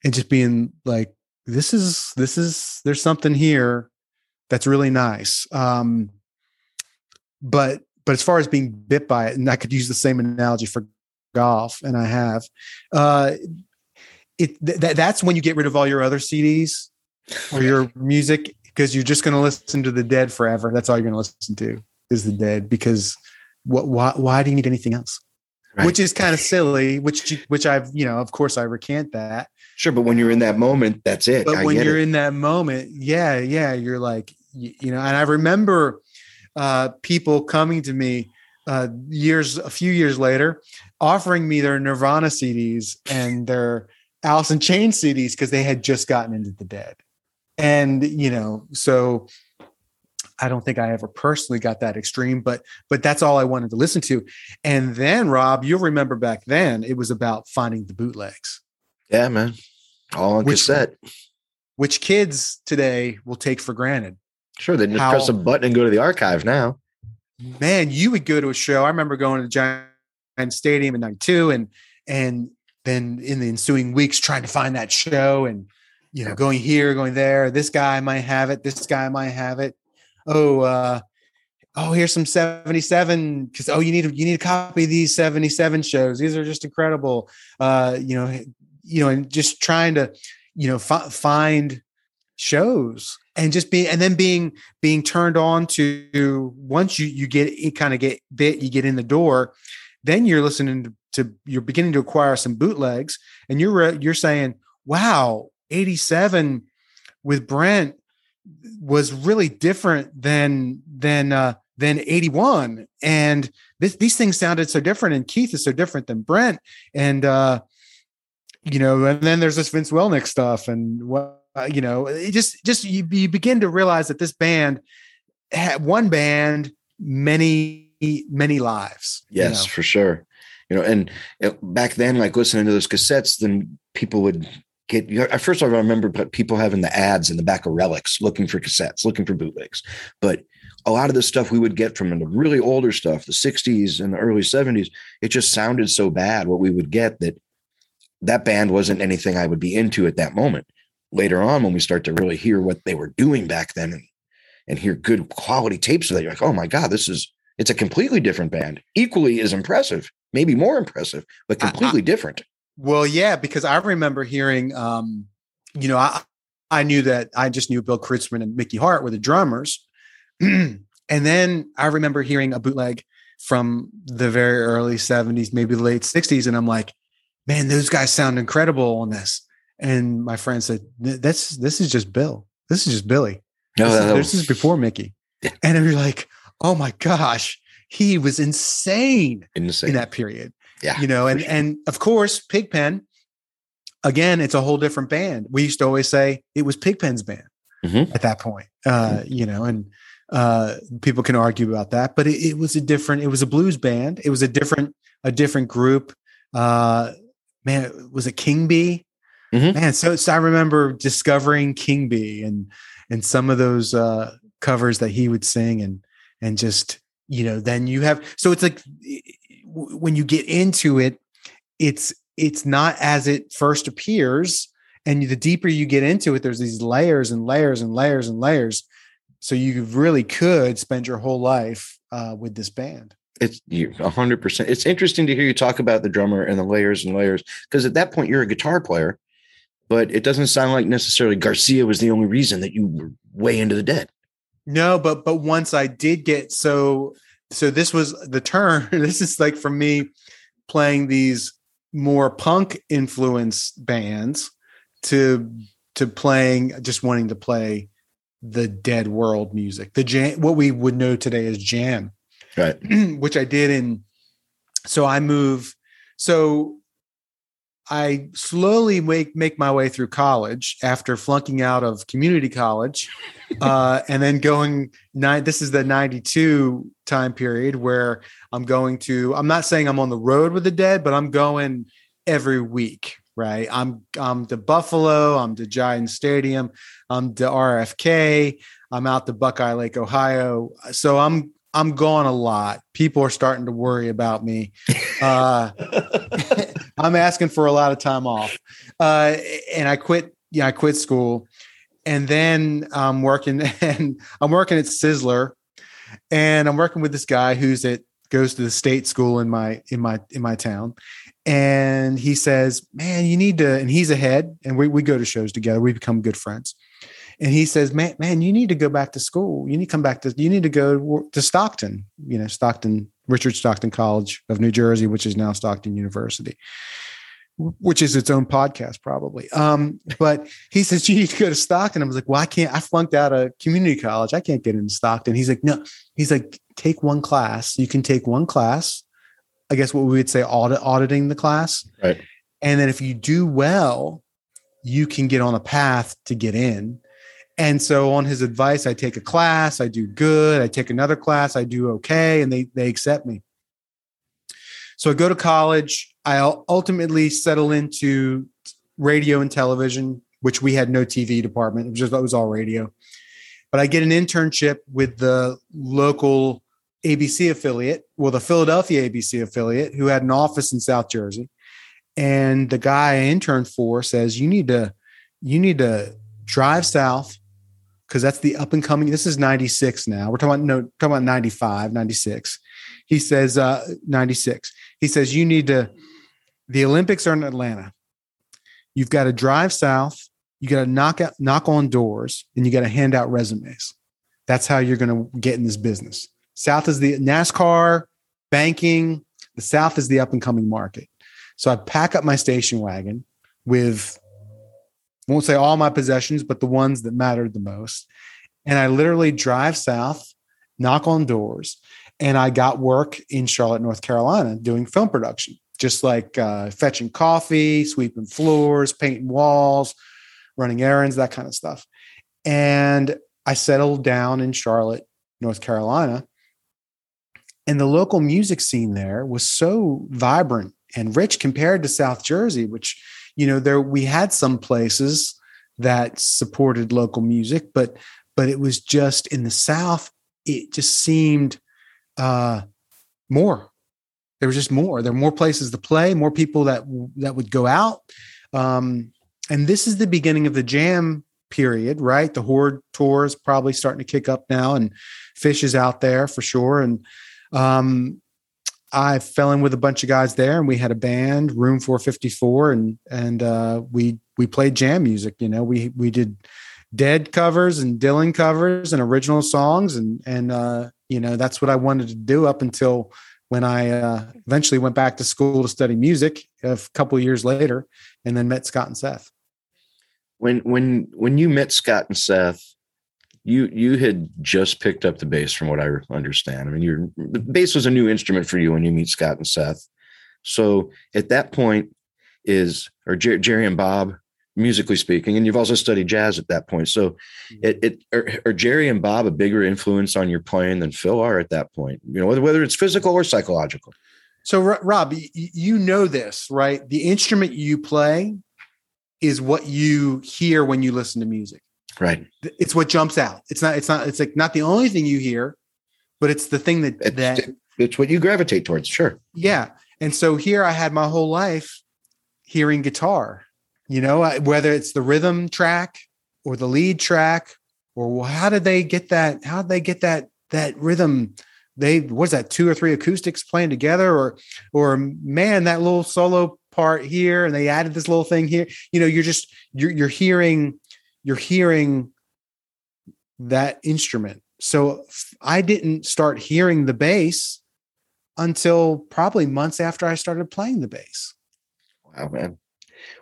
and just being like this is this is there's something here that's really nice. Um but but as far as being bit by it and i could use the same analogy for golf and i have uh it th- that's when you get rid of all your other cds or your music because you're just going to listen to the dead forever that's all you're going to listen to is the dead because what why, why do you need anything else right. which is kind of silly which which i've you know of course i recant that Sure, but when you're in that moment, that's it. But I when you're it. in that moment, yeah, yeah, you're like, you, you know. And I remember uh, people coming to me uh, years, a few years later, offering me their Nirvana CDs and their Alice in Chains CDs because they had just gotten into the Dead, and you know, so I don't think I ever personally got that extreme, but but that's all I wanted to listen to. And then Rob, you'll remember back then it was about finding the bootlegs. Yeah, man. All on which, cassette. Which kids today will take for granted. Sure, they just How, press a button and go to the archive now. Man, you would go to a show. I remember going to the Giant Stadium in '92, and and then in the ensuing weeks trying to find that show, and you know, going here, going there. This guy might have it. This guy might have it. Oh, uh, oh, here's some 77 because oh, you need you need a copy of these 77 shows. These are just incredible. Uh, you know, you know, and just trying to, you know, f- find shows and just being and then being being turned on to once you you get it kind of get bit you get in the door then you're listening to, to you're beginning to acquire some bootlegs and you're you're saying wow 87 with Brent was really different than than uh than 81 and this, these things sounded so different and Keith is so different than Brent. And uh you know, and then there's this Vince Welnick stuff, and what Uh, you know, it just just you, you begin to realize that this band had one band, many many lives. Yes, you know? for sure. You know, and back then, like listening to those cassettes, then people would get. you At first, I remember but people having the ads in the back of Relix, looking for cassettes, looking for bootlegs, but a lot of the stuff we would get from the really older stuff, the 60s and the early 70s, it just sounded so bad what we would get that that band wasn't anything I would be into at that moment. Later on, when we start to really hear what they were doing back then and, and hear good quality tapes of that, you're like, oh my God, this is it's a completely different band. Equally as impressive, maybe more impressive, but completely different. Well, yeah, because I remember hearing um, you know, I I knew that I just knew Bill Kreutzmann and Mickey Hart were the drummers. <clears throat> and then I remember hearing a bootleg from the very early 70s, maybe late 60s. And I'm like, man, those guys sound incredible on this. And my friend said, "This this is just Bill. This is just Billy. No, this, no, no. is, this is before Mickey." And I'm like, "Oh my gosh, he was insane Insane. in that period." yeah. You know, and and of course, Pigpen. Again, it's a whole different band. We used to always say it was Pigpen's band Mhm. at that point. Uh, you know, and uh, people can argue about that, but it, it was a different. It was a blues band. It was a different a different group. Uh, man, was it King Bee? Mhm. Man, so, so I remember discovering King Bee and and some of those uh, covers that he would sing and and just you know then you have so it's like when you get into it, it's it's not as it first appears, and the deeper you get into it, there's these layers and layers and layers and layers. So you really could spend your whole life uh, with this band. It's you hundred percent. It's interesting to hear you talk about the drummer and the layers and layers because at that point you're a guitar player, but it doesn't sound like necessarily Garcia was the only reason that you were way into the dead. No, but but once I did get so so this was the turn. <laughs> This is like for me playing these more punk influenced bands to to playing just wanting to play the dead world music. The jam what we would know today as jam. Right. <clears throat> which I did in so I move so I slowly make make my way through college after flunking out of community college <laughs> uh, and then going nine this is the 92 time period where I'm going to I'm not saying I'm on the road with the dead but I'm going every week right? I'm I'm to Buffalo I'm to Giant Stadium I'm to RFK I'm out to Buckeye Lake Ohio. So I'm I'm gone a lot. People are starting to worry about me. Uh, <laughs> I'm asking for a lot of time off, uh, and I quit. Yeah, I quit school, and then I'm working. <laughs> And I'm working at Sizzler, and I'm working with this guy who's at goes to the state school in my in my in my town, and he says, "Man, you need to." And he's ahead, and we we go to shows together. We become good friends and he says, "Man, man, you need to go back to school. You need to come back to. You need to go to Stockton. You know, Stockton, Richard Stockton College of New Jersey, which is now Stockton University, which is its own podcast probably. Um, but he says you need to go to Stockton. I was like, well, I can't. I flunked out of community college. I can't get into Stockton. He's like, no. He's like, take one class. You can take one class. I guess what we would say audit auditing the class, Right. and then if you do well, you can get on a path to get in." And so on his advice, I take a class, I do good, I take another class, I do okay, and they they accept me. So I go to college. I ultimately settle into radio and television, which we had no TV department. It was just it was all radio. But I get an internship with the local ABC affiliate, well, the Philadelphia ABC affiliate, who had an office in South Jersey. And the guy I interned for says, "You need to, you need to drive south because that's the up and coming. This is 96 now. We're talking about no, talking about 95, 96. He says uh 96. He says you need to the Olympics are in Atlanta. You've got to drive south, you got to knock out knock on doors, and you got to hand out resumes. That's how you're going to get in this business. South is the NASCAR, banking, the South is the up and coming market. So I pack up my station wagon with won't say all my possessions, but the ones that mattered the most. And I literally drive south, knock on doors, and I got work in Charlotte, North Carolina, doing film production, just like uh, fetching coffee, sweeping floors, painting walls, running errands, that kind of stuff. And I settled down in Charlotte, North Carolina. And the local music scene there was so vibrant and rich compared to South Jersey, which you know there we had some places that supported local music but but it was just in the south it just seemed uh more. There was just more. There were more places to play more people that that would go out. Um and this is the beginning of the jam period right? The HORDE tour is probably starting to kick up now and Phish is out there for sure. And um I fell in with a bunch of guys there, and we had a band, Room 454, and and uh, we we played jam music. You know, we we did Dead covers and Dylan covers and original songs, and and uh, you know that's what I wanted to do up until when I uh, eventually went back to school to study music a couple years later, and then met Scott and Seth. When when when you met Scott and Seth, you you had just picked up the bass, from what I understand. I mean, your the bass was a new instrument for you when you meet Scott and Seth. So at that point, is or Jer- Jerry and Bob musically speaking, and you've also studied jazz at that point. So, mm-hmm. it, it are, are, Jerry and Bob a bigger influence on your playing than Phil are at that point? You know, whether whether it's physical or psychological. So, Rob, you know this, right? The instrument you play is what you hear when you listen to music. Right. It's what jumps out. It's not. It's not. It's like not the only thing you hear, but it's the thing that it's, that it's what you gravitate towards. Sure. Yeah. And so here I had my whole life hearing guitar you know whether it's the rhythm track or the lead track or how did they get that how did they get that that rhythm they was that two or three acoustics playing together or or man that little solo part here and they added this little thing here you know you're just you're you're hearing you're hearing that instrument so i didn't start hearing the bass until probably months after i started playing the bass wow man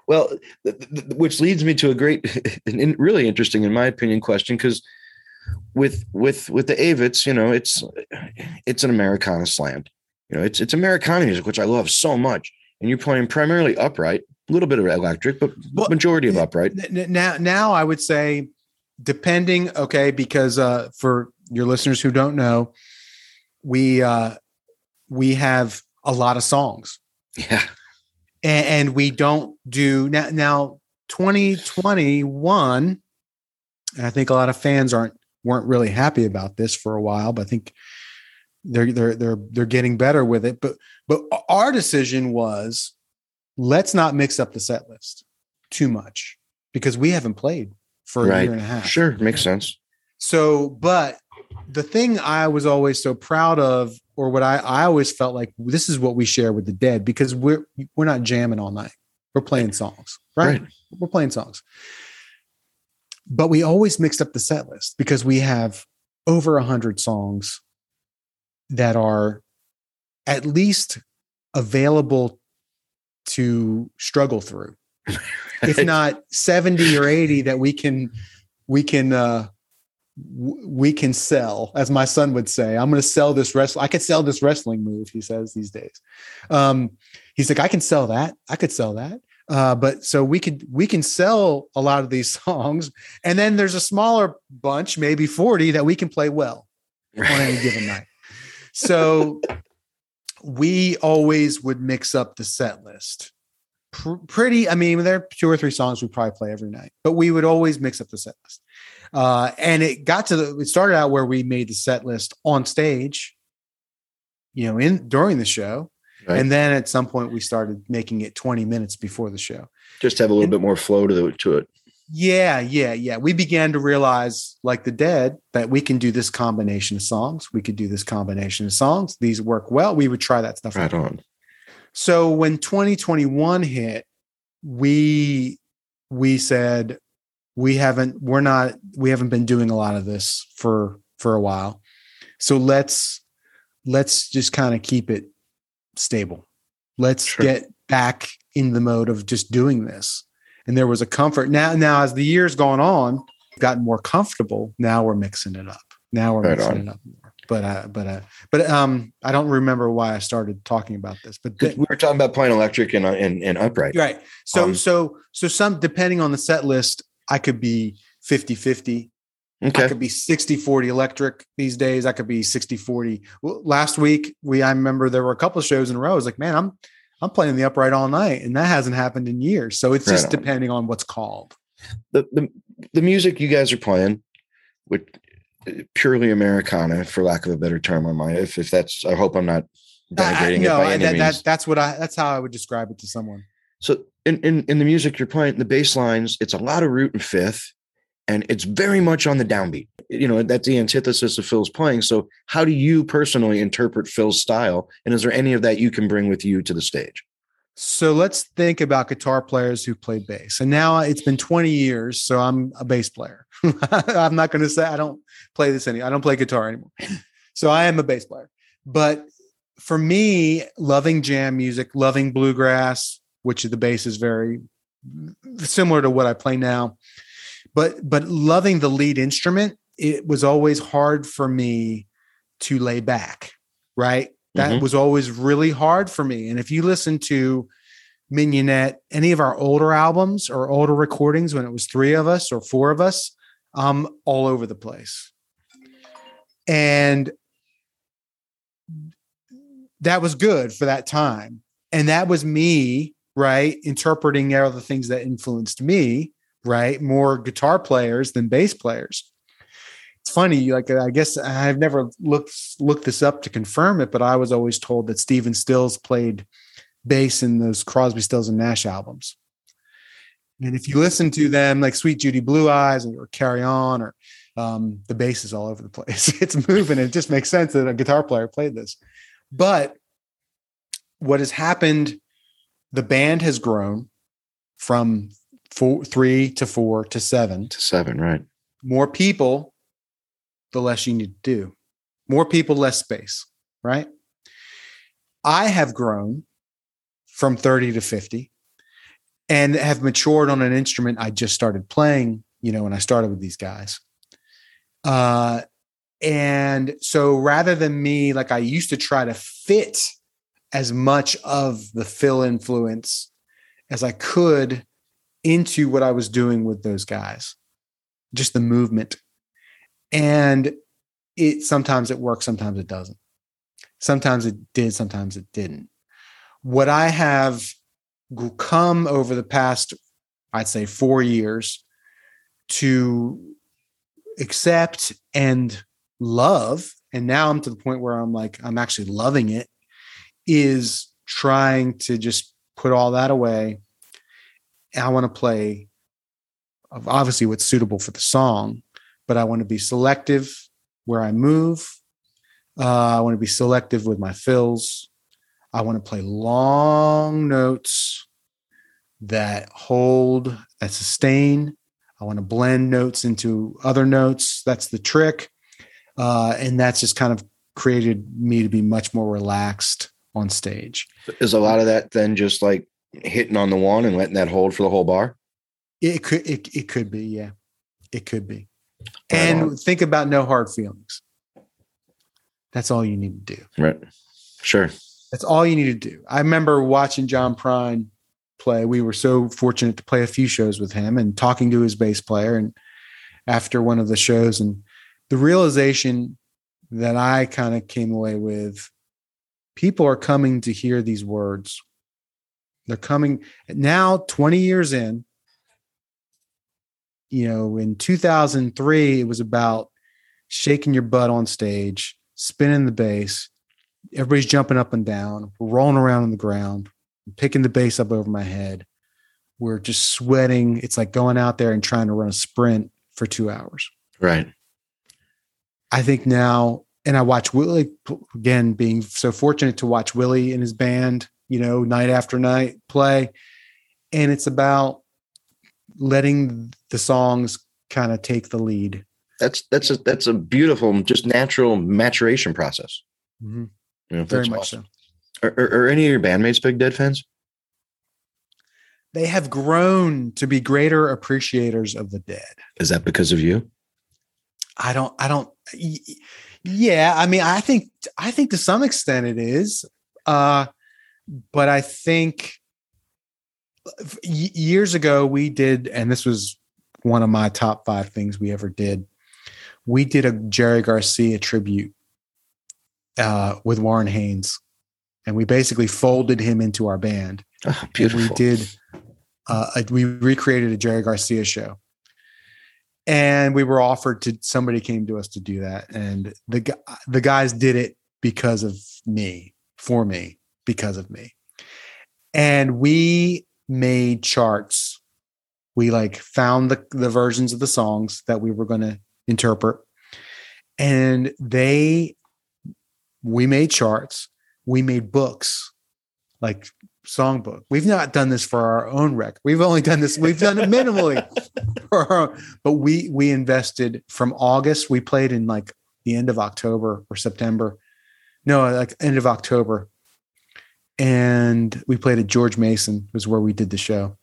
well, th- th- which leads me to a great, <laughs> and really interesting, in my opinion, question because with with with the Avetts, you know, it's it's an Americana slant. You know, it's it's Americana music, which I love so much. And you're playing primarily upright, a little bit of electric, but well, majority of upright. Now, now I would say, depending, okay, because uh, for your listeners who don't know, we uh, we have a lot of songs. Yeah and, and we don't do now. Now, 2021, and I think a lot of fans aren't weren't really happy about this for a while, but I think they're they're they're they're getting better with it. But but our decision was let's not mix up the set list too much because we haven't played for a right. year and a half. Sure, makes sense. So, but the thing I was always so proud of, or what I, I always felt like this is what we share with the dead because we're we're not jamming all night. We're playing songs, right? right. We're playing songs. But we always mixed up the set list because we have over a hundred songs that are at least available to struggle through. if not 70 or 80 that we can we can uh we can sell, as my son would say. I'm going to sell this wrestling. I could sell this wrestling move. He says these days. Um, he's like, I can sell that. I could sell that. Uh, but so we could we can sell a lot of these <laughs> songs, and then there's a smaller bunch, maybe 40, that we can play well on any given night. So we always would mix up the set list. Pr- pretty, I mean, there are two or three songs we probably play every night, but we would always mix up the set list. Uh, and it got to the, it started out where we made the set list on stage, you know, in during the show. Right. And then at some point we started making it 20 minutes before the show. Just have a little and, bit more flow to, the, to it. Yeah, yeah, yeah. We began to realize, like the dead, that we can do this combination of songs. We could do this combination of songs. These work well. We would try that stuff. Right on. So when 2021 hit, we we said, we haven't we're not we haven't been doing a lot of this for for a while so let's let's just kind of keep it stable let's sure. get back in the mode of just doing this and there was a comfort now now as the years gone on gotten more comfortable now we're mixing it up now we're right mixing on. it up more but uh but uh but um i don't remember why i started talking about this but th- we were talking about playing electric and and, and upright right so um, so so some depending on the set list I could be 50 50. Okay. I could be 60 40 electric these days. I could be 60 40. Well, last week, we I remember there were a couple of shows in a row. I was like, man, I'm I'm playing the upright all night, and that hasn't happened in years. So it's right just on. depending on what's called. The, the the music you guys are playing, with uh, purely Americana, for lack of a better term, on my if if that's I hope I'm not denigrating no, it by any that, means. That, that's what I that's how I would describe it to someone. So in, in, in the music you're playing, the bass lines, it's a lot of root and fifth, and it's very much on the downbeat. You know, that's the antithesis of Phil's playing. So how do you personally interpret Phil's style? And is there any of that you can bring with you to the stage? So let's think about guitar players who played bass. And now it's been 20 years, so I'm a bass player. <laughs> I'm not going to say I don't play this any. I don't play guitar anymore. So I am a bass player. But for me, loving jam music, loving bluegrass, which the bass is very similar to what I play now, but but loving the lead instrument, it was always hard for me to lay back. Right, that mm-hmm. was always really hard for me. And if you listen to Mignonette, any of our older albums or older recordings when it was three of us or four of us, I'm all over the place. And that was good for that time. And that was me, right? Interpreting all the things that influenced me, right? More guitar players than bass players. It's funny, like I guess I've never looked looked this up to confirm it, but I was always told that Stephen Stills played bass in those Crosby, Stills, and Nash albums. And if you listen to them, like Suite Judy Blue Eyes or Carry On, or um, the bass is all over the place. <laughs> it's moving. It just makes sense that a guitar player played this. But what has happened, the band has grown from four, three to four to seven. To seven, right. More people, the less you need to do. More people, less space, right? I have grown from 30 to 50 and have matured on an instrument I just started playing, you know, when I started with these guys. Uh, and so rather than me, like I used to try to fit as much of the Phil influence as I could into what I was doing with those guys, just the movement. And it sometimes it works, sometimes it doesn't. Sometimes it did, sometimes it didn't what I have come over the past, I'd say, four years to accept and love, and now I'm to the point where I'm like, I'm actually loving it, is trying to just put all that away. I want to play obviously what's suitable for the song, but I want to be selective where I move. Uh, I want to be selective with my fills. I want to play long notes that hold, that sustain. I want to blend notes into other notes. That's the trick. Uh, and that's just kind of created me to be much more relaxed on stage. Is a lot of that then just like hitting on the one and letting that hold for the whole bar? It could it, it could be, yeah. It could be. And think about no hard feelings. That's all you need to do. Right. Sure. That's all you need to do. I remember watching John Prine play. We were so fortunate to play a few shows with him and talking to his bass player. And after one of the shows, and the realization that I kind of came away with people are coming to hear these words. They're coming now, 20 years in. You know, in 2003, it was about shaking your butt on stage, spinning the bass, everybody's jumping up and down, rolling around on the ground, picking the bass up over my head. We're just sweating. It's like going out there and trying to run a sprint for two hours. Right. I think now, and I watch Willie again, being so fortunate to watch Willie and his band, you know, night after night play. And it's about letting the songs kind of take the lead. That's that's a that's a beautiful, just natural maturation process. Mm-hmm. You know, Very much awesome. so. Are, are, are, any of your bandmates big Dead fans? They have grown to be greater appreciators of the Dead. Is that because of you? I don't. I don't. Yeah, I mean, I think. I think to some extent it is. Uh, but I think years ago we did, and this was one of my top five things we ever did. We did a Jerry Garcia tribute uh, with Warren Haynes, and we basically folded him into our band. Oh, beautiful. And we did. Uh, we recreated a Jerry Garcia show, and we were offered to. Somebody came to us to do that, and the the guys did it because of me, for me, because of me, and we made charts. We like found the the versions of the songs that we were going to interpret, and they we made charts, we made books, like songbook. We've not done this for our own record. We've only done this. We've done it minimally, <laughs> for our but we we invested from August. We played in like the end of October or September, no, like end of October. And we played at George Mason was where we did the show.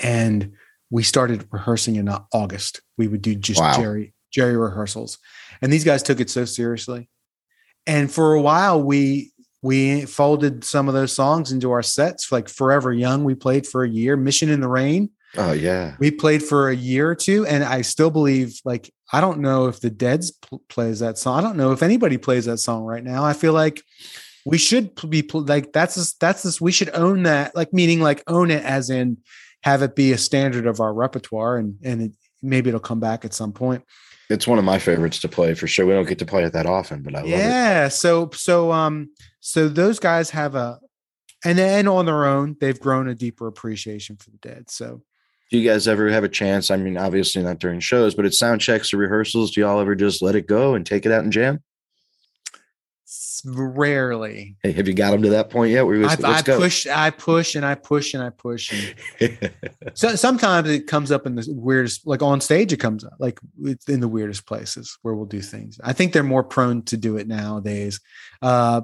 And we started rehearsing in August. We would do just Wow. Jerry Jerry rehearsals. And these guys took it so seriously. And for a while we we folded some of those songs into our sets like Forever Young we played for a year, Mission in the Rain Oh yeah. we played for a year or two and i still believe like i don't know if the deads pl- plays that song i don't know if anybody plays that song right now i feel like we should be like that's this, that's this we should own that like meaning like own it as in have it be a standard of our repertoire and and it, maybe it'll come back at some point It's one of my favorites to play for sure. We don't get to play it that often, but I love it. yeah so so um so those guys have a and then on their own they've grown a deeper appreciation for the dead so Do you guys ever have a chance? I mean, obviously not during shows, but at sound checks or rehearsals, do y'all ever just let it go and take it out and jam? Rarely Hey, have you got them to that point yet? Where I, I push, I push, and I push, and I push. And <laughs> so sometimes it comes up in the weirdest, like on stage, it comes up like it's in the weirdest places where we'll do things. I think they're more prone to do it nowadays. Uh,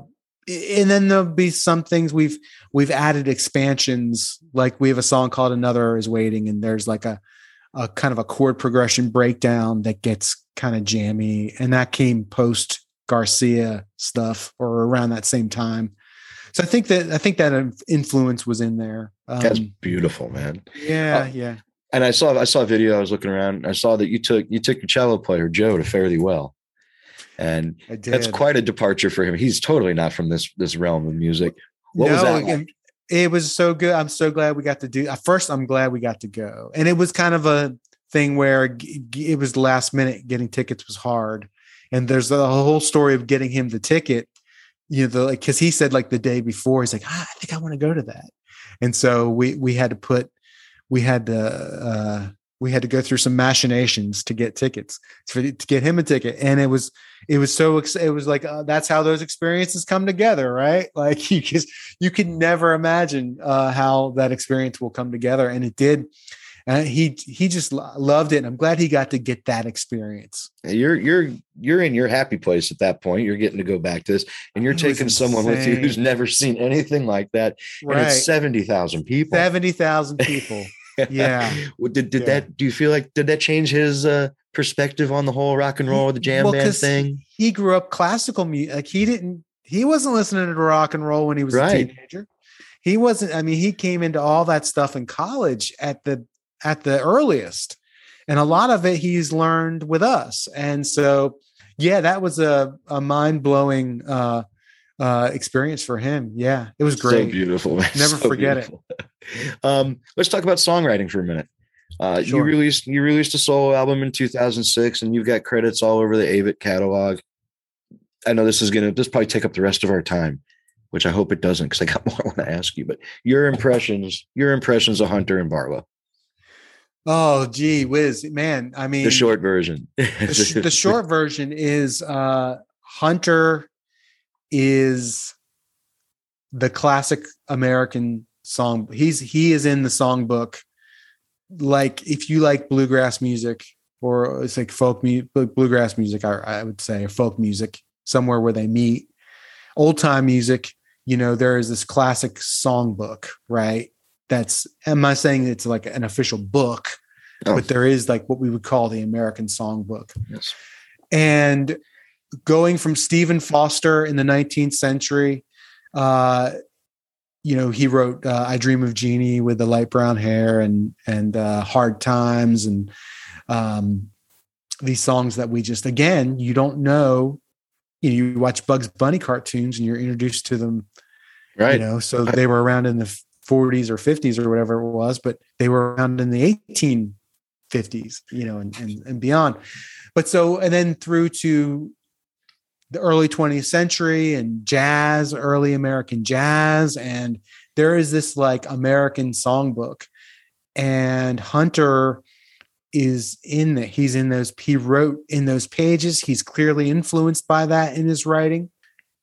and then there'll be some things we've we've added expansions. Like we have a song called "Another Is Waiting," and there's like a a kind of a chord progression breakdown that gets kind of jammy, and that came post Garcia stuff or around that same time. So I think that I think that influence was in there. Um, That's beautiful, man. yeah, Oh, yeah. And I saw I saw a video. I was looking around. I saw that you took you took your cello player Joe to Fare Thee Well, and that's quite a departure for him. He's totally not from this this realm of music. What was that? like? it- was so good. I'm so glad we got to do. At first, I'm glad we got to go, and it was kind of a thing where it was last minute. Getting tickets was hard, and there's a whole story of getting him the ticket. You know, the, like because he said like the day before, he's like, ah, I think I want to go to that, and so we we had to put we had to uh, we had to go through some machinations to get tickets to, to get him a ticket, and it was it was so it was like uh, that's how those experiences come together right? <laughs> Like you just you can never imagine uh, how that experience will come together. And it did and he he just loved it and i'm glad he got to get that experience You're you're you're in your happy place at that point. You're getting to go back to this, and you're taking someone with you who's never seen anything like that. And right it's seventy thousand people. 70000 people yeah <laughs> did did Yeah. that? Do you feel like did that change his uh, perspective on the whole rock and roll, the jam Well, band thing? he grew up classical music like he didn't he wasn't listening to rock and roll when he was Right. a teenager he wasn't i mean he came into all that stuff in college at the at the earliest and a lot of it he's learned with us and so yeah that was a, a mind-blowing uh uh experience for him yeah it was So great beautiful, man. Never <laughs> So forget it. <laughs> Um, let's talk about songwriting for a minute. Uh, You released you released a solo album in 2006, and you've got credits all over the Avett catalog. I know this is gonna this probably take up the rest of our time, which I hope it doesn't, because I got <laughs> more I want to ask you. But your impressions, your impressions of Hunter and Barlow, oh gee whiz man i mean the short version. the, sh- the <laughs> short version is uh hunter is the classic american song. He's he is in the songbook. Like if you like bluegrass music or it's like folk mu- bluegrass music I, I would say or folk music somewhere where they meet. Old time music you know there is this classic songbook right that's am i saying it's like an official book Oh. but there is like what we would call the american songbook Yes. and going from Stephen Foster in the 19th century, uh, you know, he wrote uh, "I Dream of Jeannie" with the light brown hair and and uh, "Hard Times" and um, these songs that we just again you don't know. You, know, you watch Bugs Bunny cartoons and you're introduced to them, Right. you know. So they were around in the 40s or 50s or whatever it was, but they were around in the 1850s, you know, and, and, and beyond. But so, and then through to the early 20th century and jazz, early American jazz. And there is this like American songbook. And Hunter is in that. He's in those, he wrote in those pages. He's clearly influenced by that in his writing.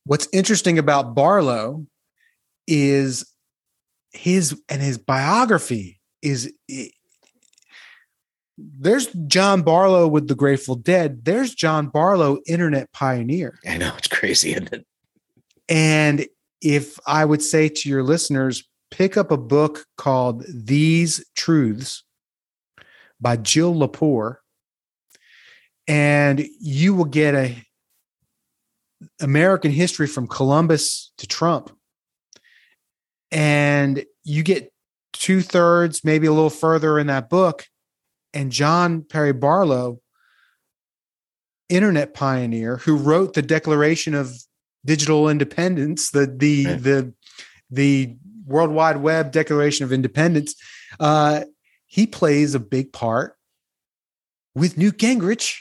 What's interesting about Barlow is his and his biography is there's John Barlow with the Grateful Dead. There's John Barlow, internet pioneer. I know it's crazy, isn't it? And if I would say to your listeners, pick up a book called These Truths by Jill Lepore, and you will get a American history from Columbus to Trump. And you get two thirds, maybe a little further in that book. And John Perry Barlow, internet pioneer who wrote the Declaration of Digital Independence, the the right. the the World Wide Web Declaration of Independence, uh, he plays a big part with Newt Gingrich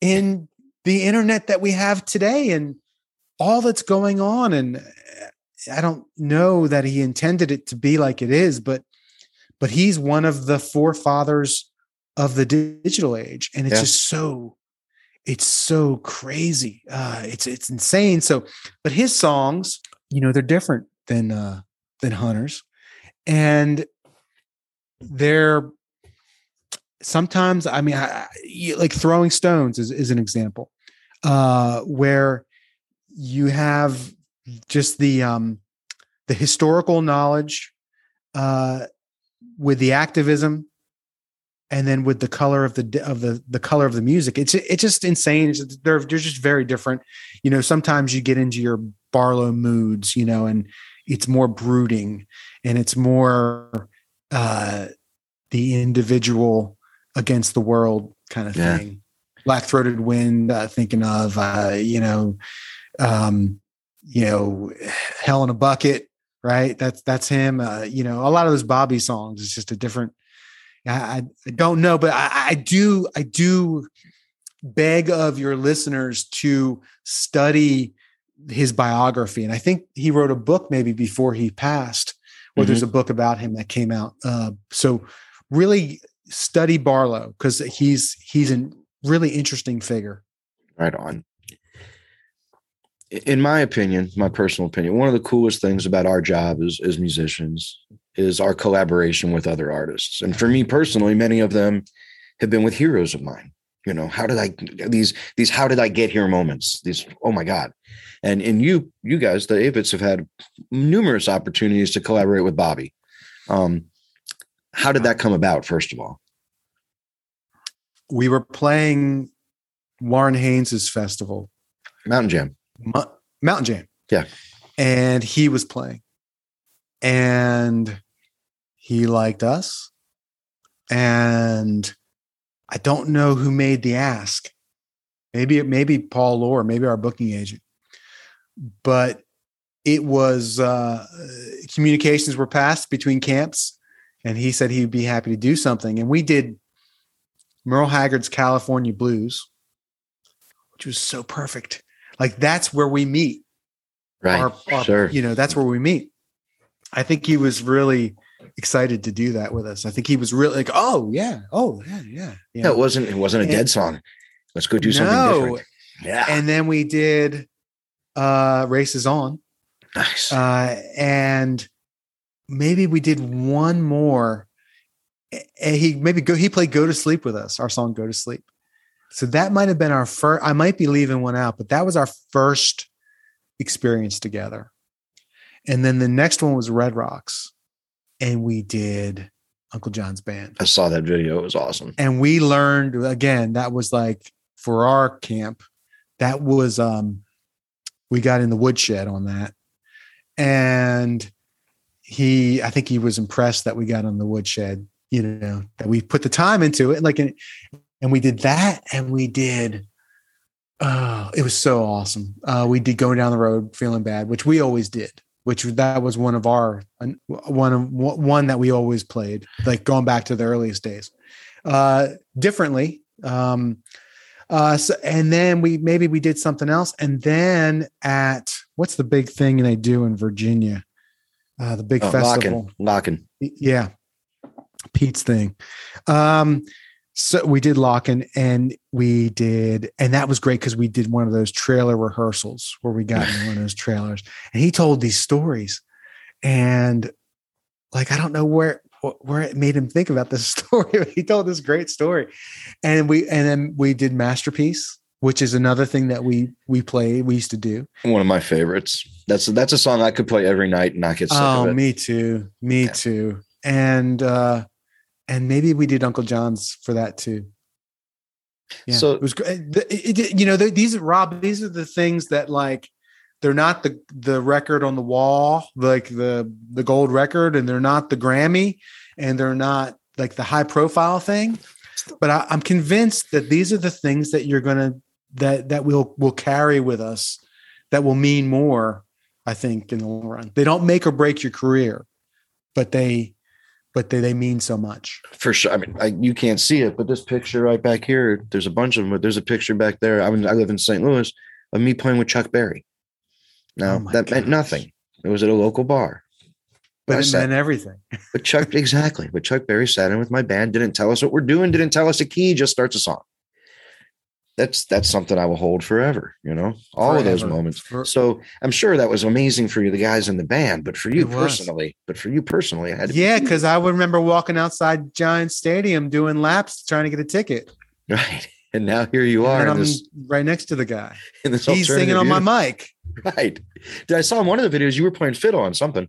in the internet that we have today and all that's going on. And I don't know that he intended it to be like it is, but but he's one of the forefathers of the digital age, and it's yeah. just so it's so crazy. Uh, it's it's insane. So, but his songs, you know, they're different than uh, than Hunter's, and they're sometimes. I mean, I, like throwing stones is is an example uh, where you have just the um, the historical knowledge uh, with the activism and then with the color of the of the the color of the music. It's it's just insane. It's, they're they're just very different. You know sometimes you get into your barlow moods you know and it's more brooding and it's more uh the individual against the world kind of yeah. thing. Black throated wind uh, thinking of uh you know um you know hell in a bucket right that's that's him uh you know a lot of those bobby songs is just a different I, I don't know, but I, I do I do beg of your listeners to study his biography. And I think he wrote a book maybe before he passed, or mm-hmm. there's a book about him that came out. Uh, so really study Barlow because he's he's a really interesting figure. Right on. In my opinion, my personal opinion, one of the coolest things about our job as, as musicians is our collaboration with other artists. And for me personally, many of them have been with heroes of mine. You know, how did I these these how did I get here moments? These oh my god. And and you you guys the Avetts have had numerous opportunities to collaborate with Bobby. Um how did that come about first of all? We were playing Warren Haynes's festival. Mountain Jam. Mo- Mountain Jam. Yeah. And he was playing. And he liked us. And I don't know who made the ask. Maybe it maybe Paul Lohr, maybe our booking agent. But it was uh, communications were passed between camps, and he said he'd be happy to do something. And we did Merle Haggard's California Blues, which was so perfect. Like that's where we meet. Right. Our, our, sure. You know, that's where we meet. I think he was really excited to do that with us. I think he was really like, oh yeah, oh yeah, yeah. Yeah, it wasn't it wasn't a and, dead song. Let's go do something no. different. Yeah. And then we did uh Races On. Nice. Uh and maybe we did one more. And he maybe go he played Go to Sleep with us, our song Go to Sleep. So that might have been our first I might be leaving one out, but that was our first experience together. And then the next one was Red Rocks and we did Uncle John's band. I saw that video. It was awesome. And we learned again, that was like for our camp, that was um we got in the woodshed on that. And he I think he was impressed that we got on the woodshed, you know, that we put the time into it. Like and, and we did that and we did oh, it was so awesome. Uh, we did going down the road feeling bad, which we always did which that was one of our one of one that we always played, like going back to the earliest days, uh, differently. Um, uh, so, and then we maybe we did something else, and then at what's the big thing they do in Virginia? Uh, the big oh, festival, LOCKN'. Yeah, Pete's thing. Um, so we did LOCKN' and we did, and that was great because we did one of those trailer rehearsals where we got in one of those trailers and he told these stories. And like, I don't know where, where it made him think about this <laughs> story. he told this great story, and we and then we did masterpiece, which is another thing that we we play we used to do. One of my favorites. That's that's a song I could play every night and not get sick oh, of it. me too, me Yeah. too, and uh and maybe we did Uncle John's for that too. Yeah, So- it was great. It- it- you know, these are Rob. These are the things that like they're not the the record on the wall, like the the gold record, and they're not the Grammy, and they're not like the high profile thing. But I, I'm convinced that these are the things that you're gonna that that will will carry with us, that will mean more. I think in the long run, they don't make or break your career, but they but they they mean so much. For sure. I mean, I, you can't see it, but this picture right back here, there's a bunch of them. But there's a picture back there. I mean, I live in St. Louis of me playing with Chuck Berry. Now Oh that meant nothing. It was at a local bar. But I it sat- meant everything. But Chuck, exactly. But Chuck Berry sat in with my band, didn't tell us what we're doing, didn't tell us a key, just starts a song. That's that's something I will hold forever. You know, all of those moments. For- So I'm sure that was amazing for you, the guys in the band, but for you personally, but for you personally, it had to Yeah, because I would remember walking outside Giant Stadium doing laps trying to get a ticket. <laughs> right. And now here you are and I'm this, right next to the guy. <laughs> He's singing on my mic. <laughs> Right. Did I saw in one of the videos you were playing fiddle on something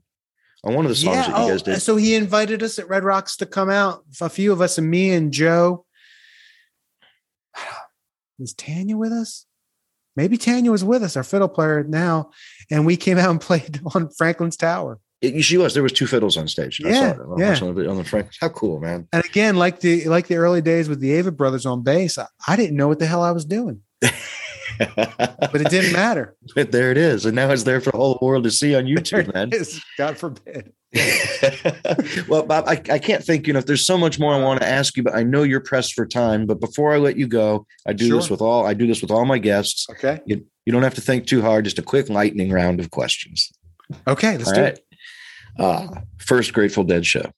on one of the songs Yeah. that you Oh, guys did. so he invited us at Red Rocks to come out. A few of us, and me and Joe. Was Tanya with us? Maybe Tanya was with us, our fiddle player now, and we came out and <laughs> played on Franklin's Tower. It- she was. There was two fiddles on stage. I Yeah, saw it. I yeah. On the, on the Frank. How cool, man. And again, like the like the early days with the Avett brothers on bass, I, I didn't know what the hell I was doing, <laughs> but it didn't matter. But there it is. And now it's there for the whole world to see on <laughs> YouTube, man. is. God forbid. <laughs> well, Bob, I, I can't think, you know, if there's so much more I want to ask you, but I know you're pressed for time. But before I let you go, I do this with all I do this with all my guests. Okay. You, you don't have to think too hard, just a quick lightning round of questions. Okay. Let's All do right. it. Uh, first Grateful Dead show.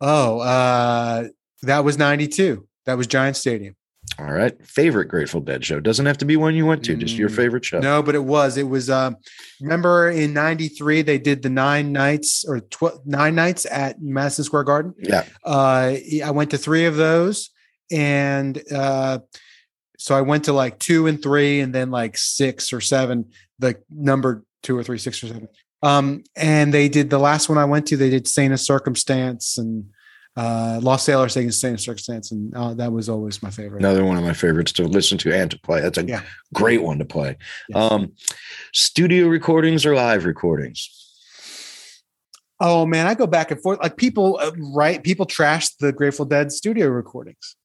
Oh, uh, that was 92. That was Giant Stadium. All right. Favorite Grateful Dead show. Doesn't have to be one you went to, just your Mm, favorite show. No, but it was. It was. Um, remember in '93 they did the nine nights or tw- nine nights at Madison Square Garden. Yeah. Uh, I went to three of those, and uh, so I went to like two and three, and then like six or seven. The number two or three, six or seven. Um, and they did the last one I went to. They did Saint of Circumstance and uh, Lost Sailor Saint of Circumstance, and uh, that was always my favorite. Another one of my favorites to listen to and to play. That's a Yeah. great one to play. Yes. Um, studio recordings or live recordings? Oh man, I go back and forth. Like people, uh, right? People trash the Grateful Dead studio recordings.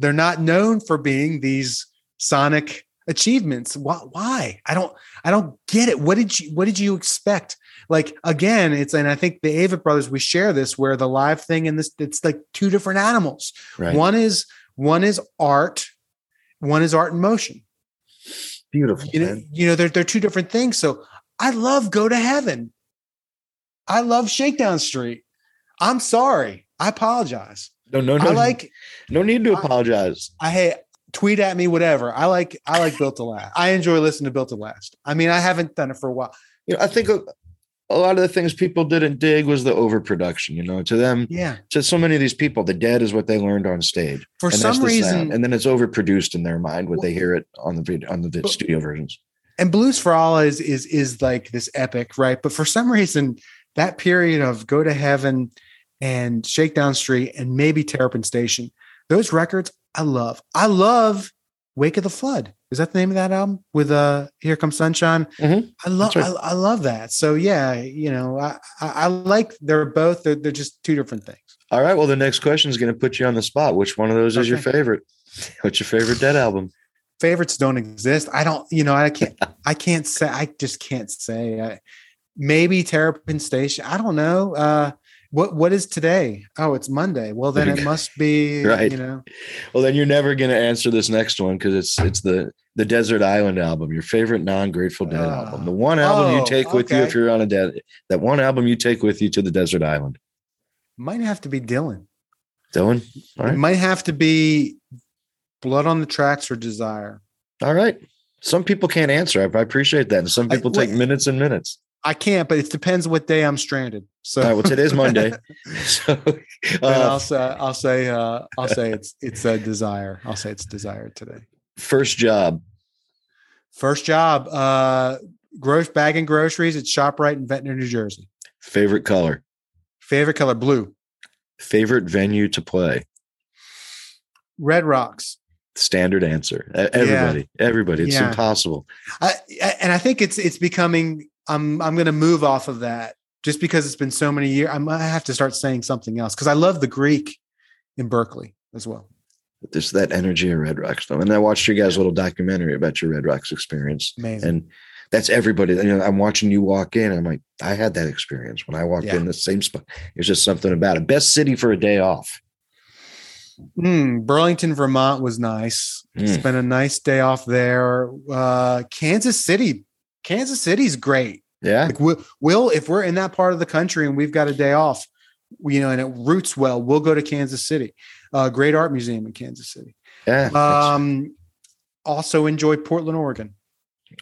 They're not known for being these sonic achievements. Why? Why? I don't. I don't get it. What did you? What did you expect? Like again, it's and I think the Avett brothers we share this where the live thing and this it's like two different animals. Right. One is one is art, one is art in motion. Beautiful. You know, man. you know, they're they're two different things. So I love Go to Heaven. I love Shakedown Street. I'm sorry. I apologize. No, no, no. I like no need to I- apologize. I hey tweet at me whatever. I like I like Built to Last. I enjoy listening to Built to Last. I mean, I haven't done it for a while. You know, I think a, lot of the things people didn't dig was the overproduction. You know, to them, Yeah. to so many of these people, the dead is what they learned on stage. For and some reason sound. and then it's overproduced in their mind when Well- they hear it on the on the But- studio versions. and Blues for Allah is is is like this epic, right? But for some reason, that period of Go to Heaven and Shakedown Street and maybe Terrapin Station, those records I love. I love Wake of the Flood. Is that the name of that album with uh Here Comes Sunshine? Mhm. I love right. I, I love that. So yeah, you know, I, I, I like they're both they're, they're just two different things. All right. Well, the next question is going to put you on the spot. Which one of those is your favorite? What's your favorite Dead album? favorites don't exist. I don't, you know, I can't, <laughs> I can't say, I just can't say. I, maybe Terrapin Station. I don't know. Uh, what what is today? Oh, it's Monday. Well, then it <laughs> must be Right. You know, Well, then you're never going to answer this next one because it's it's the the Desert Island album, your favorite non-Grateful Dead Ah. album, the one album you Oh, take with you if you're on a dead. That one album you take with you to the desert island. might have to be Dylan. Dylan. All It right. might have to be Blood on the Tracks or Desire. All right. Some people can't answer. I I appreciate that, and some I- people take wait. minutes and minutes. I can't, but it depends what day I'm stranded. So, right, well, today's Monday. <laughs> so, uh, I'll say, I'll say, uh, I'll say it's it's a desire. I'll say it's desired today. first job. First job, uh, gross bagging groceries at Shoprite in Ventnor, New Jersey. Favorite color. Favorite color blue. Favorite venue to play. Red Rocks. Standard answer. Everybody. Everybody. It's Yeah. impossible. I- and I think it's it's becoming. I'm I'm going to move off of that just because it's been so many years. I'm gonna have to start saying something else because I love the Greek in Berkeley as well. There's that energy of Red Rocks though. And I watched your guys' little documentary about your Red Rocks experience. Amazing. And that's everybody. You know, I'm watching you walk in. I'm like, I had that experience when I walked Yeah. in the same spot. There's just something about it. Best city for a day off. Mm, Burlington, Vermont was nice. Mm. Spent a nice day off there. Uh, Kansas City, Kansas City's great. Yeah. Like we'll, we'll if we're in that part of the country and we've got a day off, you know, and it roots well, we'll go to Kansas City. Uh, great art museum in Kansas City. Yeah. Um, also enjoy Portland, Oregon,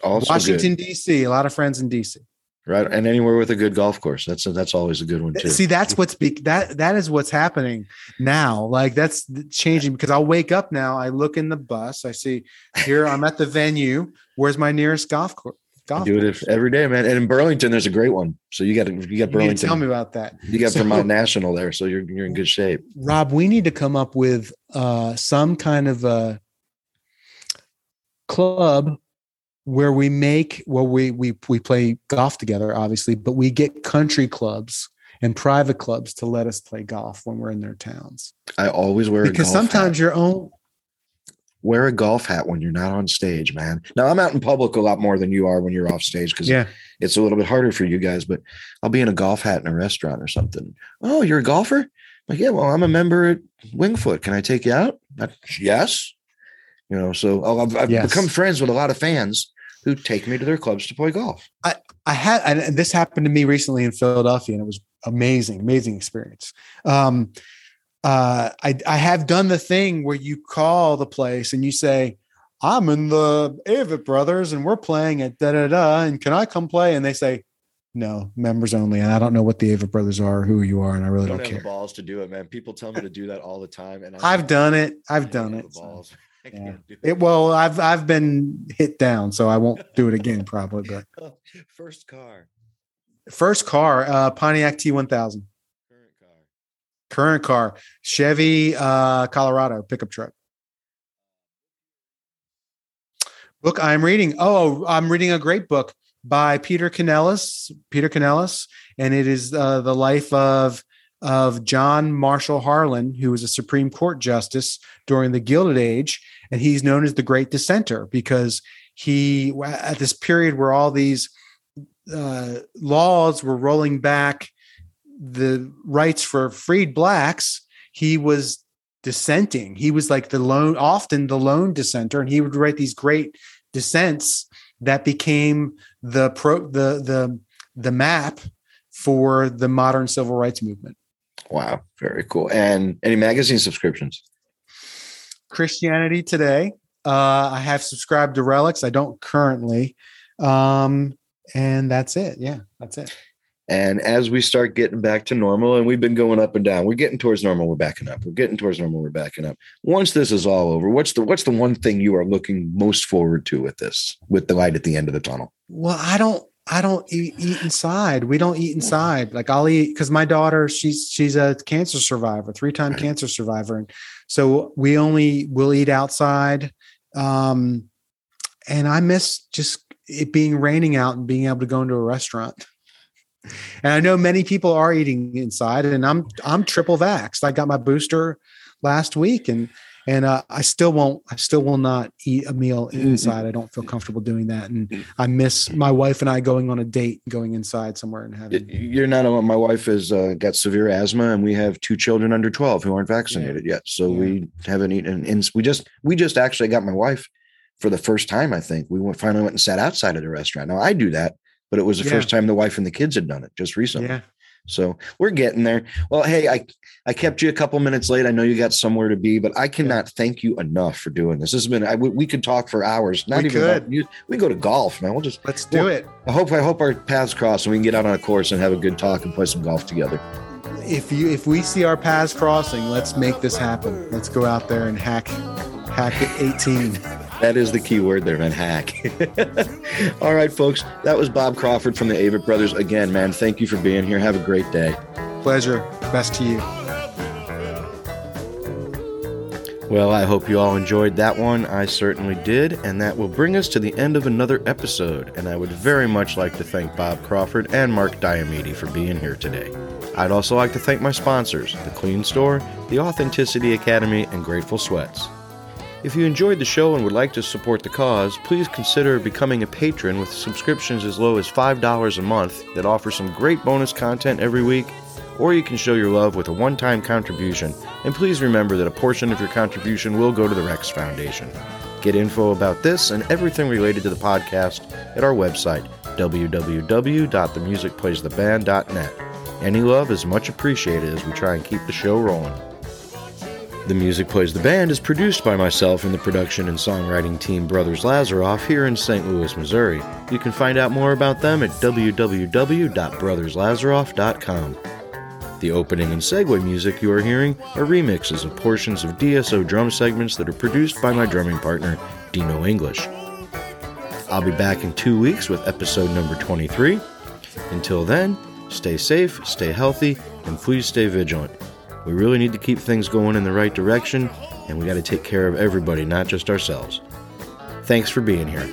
also Washington. D.C. A lot of friends in D.C. Right. And anywhere with a good golf course. That's a, that's always a good one too. See, that's what's be- that that is what's happening now. Like that's changing because I'll wake up now. I look in the bus. I see here I'm at the venue. Where's my nearest golf course? Golf do it if- every day, man. And in Burlington, there's a great one. So you got to you got You Burlington. tell me about that. You got So- Vermont National there, so you're you're in good shape. Rob, we need to come up with uh, some kind of a club where we make well we we we play golf together, obviously, but we get country clubs and private clubs to let us play golf when we're in their towns. I always wear Because sometimes hat. your own wear a golf hat when you're not on stage, man. Now I'm out in public a lot more than you are when you're off stage because yeah it's a little bit harder for you guys. But I'll be in a golf hat in a restaurant or something. Oh, you're a golfer? Like, yeah. Well, I'm a member at Winged Foot. Can I take you out? Uh, yes. You know, so oh, I've, I've Yes. become friends with a lot of fans who take me to their clubs to play golf. I had, and and this happened to me recently in Philadelphia, and it was amazing, amazing experience. Um, uh, I I have done the thing where you call the place and you say, "I'm in the Avett Brothers, and we're playing at da da da, and can I come play?" And they say, "No, members only." And I don't know what the Avett Brothers are, who you are, and I really don't, don't, have the care. balls to do it, man. People tell me to do that all the time, and I- I've done it. I've done it. the so. balls. <laughs> Yeah. It well, I've I've been hit down, so I won't do it again probably. But <laughs> First car, first car, uh, Pontiac T1000. Current car. chevy uh colorado pickup truck book i'm reading oh i'm reading a great book by peter canellos peter canellos and it is uh, the life of of john marshall harlan who was a supreme court justice during the gilded age and he's known as the great dissenter because he at this period where all these uh, laws were rolling back the rights for freed blacks, he was dissenting. He was like the lone, often the lone dissenter, and he would write these great dissents that became the pro the the the map for the modern civil rights movement. Wow, very cool. And any magazine subscriptions? Christianity Today. Uh, I have subscribed to Relix. I don't currently. Um, and that's it. Yeah, that's it. And as we start getting back to normal, and we've been going up and down, we're getting towards normal. We're backing up. We're getting towards normal. We're backing up. Once this is all over, what's the what's the one thing you are looking most forward to with this, with the light at the end of the tunnel? Well, I don't I don't eat, eat inside. We don't eat inside. Like I'll eat because my daughter, she's she's a cancer survivor, three time Right. cancer survivor, and so we only will eat outside. Um, and I miss just it being raining out and being able to go into a restaurant. And I know many people are eating inside, and I'm I'm triple vaxxed. I got my booster last week, and and uh, I still won't. I still will not eat a meal inside. I don't feel comfortable doing that, and I miss my wife and I going on a date, going inside somewhere and having. You're not alone. My wife has uh, got severe asthma, and we have two children under 12 who aren't vaccinated yet. So Yeah. we haven't eaten. And we just we just actually got my wife for the first time. I think we went, finally went and sat outside of the restaurant. Now I do that, but it was the Yeah. first time the wife and the kids had done it just recently. Yeah, So we're getting there. Well, hey, I I kept you a couple minutes late. I know you got somewhere to be, but I cannot thank you enough for doing this. This has been I, we, we could talk for hours. Not We even could. about we go to golf, man. We'll just Let's do Well, it. I hope I hope our paths cross and we can get out on a course and have a good talk and play some golf together. If you if we see our paths crossing, let's make this happen. Let's go out there and hack hack it 18. That is the key word there, man. Hack. <laughs> All right, folks. That was Bob Crawford from the Avett Brothers. Again, man, thank you for being here. Have a great day. Pleasure. Best to you. Well, I hope you all enjoyed that one. I certainly did. And that will bring us to the end of another episode. And I would very much like to thank Bob Crawford and Mark Diomede for being here today. I'd also like to thank my sponsors, The Clean Store, The Authenticity Academy, and Grateful Sweats. If you enjoyed the show and would like to support the cause, please consider becoming a patron with subscriptions as low as $5 a month that offer some great bonus content every week, or you can show your love with a one time contribution. And please remember that a portion of your contribution will go to the Rex Foundation. Get info about this and everything related to the podcast at our website, www.themusicplaystheband.net. Any love is much appreciated as we try and keep the show rolling. The Music Plays the Band is produced by myself and the production and songwriting team Brothers Lazaroff here in St. Louis, Missouri. You can find out more about them at www.brotherslazaroff.com. The opening and segue music you are hearing are remixes of portions of DSO drum segments that are produced by my drumming partner, Dino English. I'll be back in two weeks with episode number 23. Until then, stay safe, stay healthy, and please stay vigilant. We really need to keep things going in the right direction, and we got to take care of everybody, not just ourselves. Thanks for being here.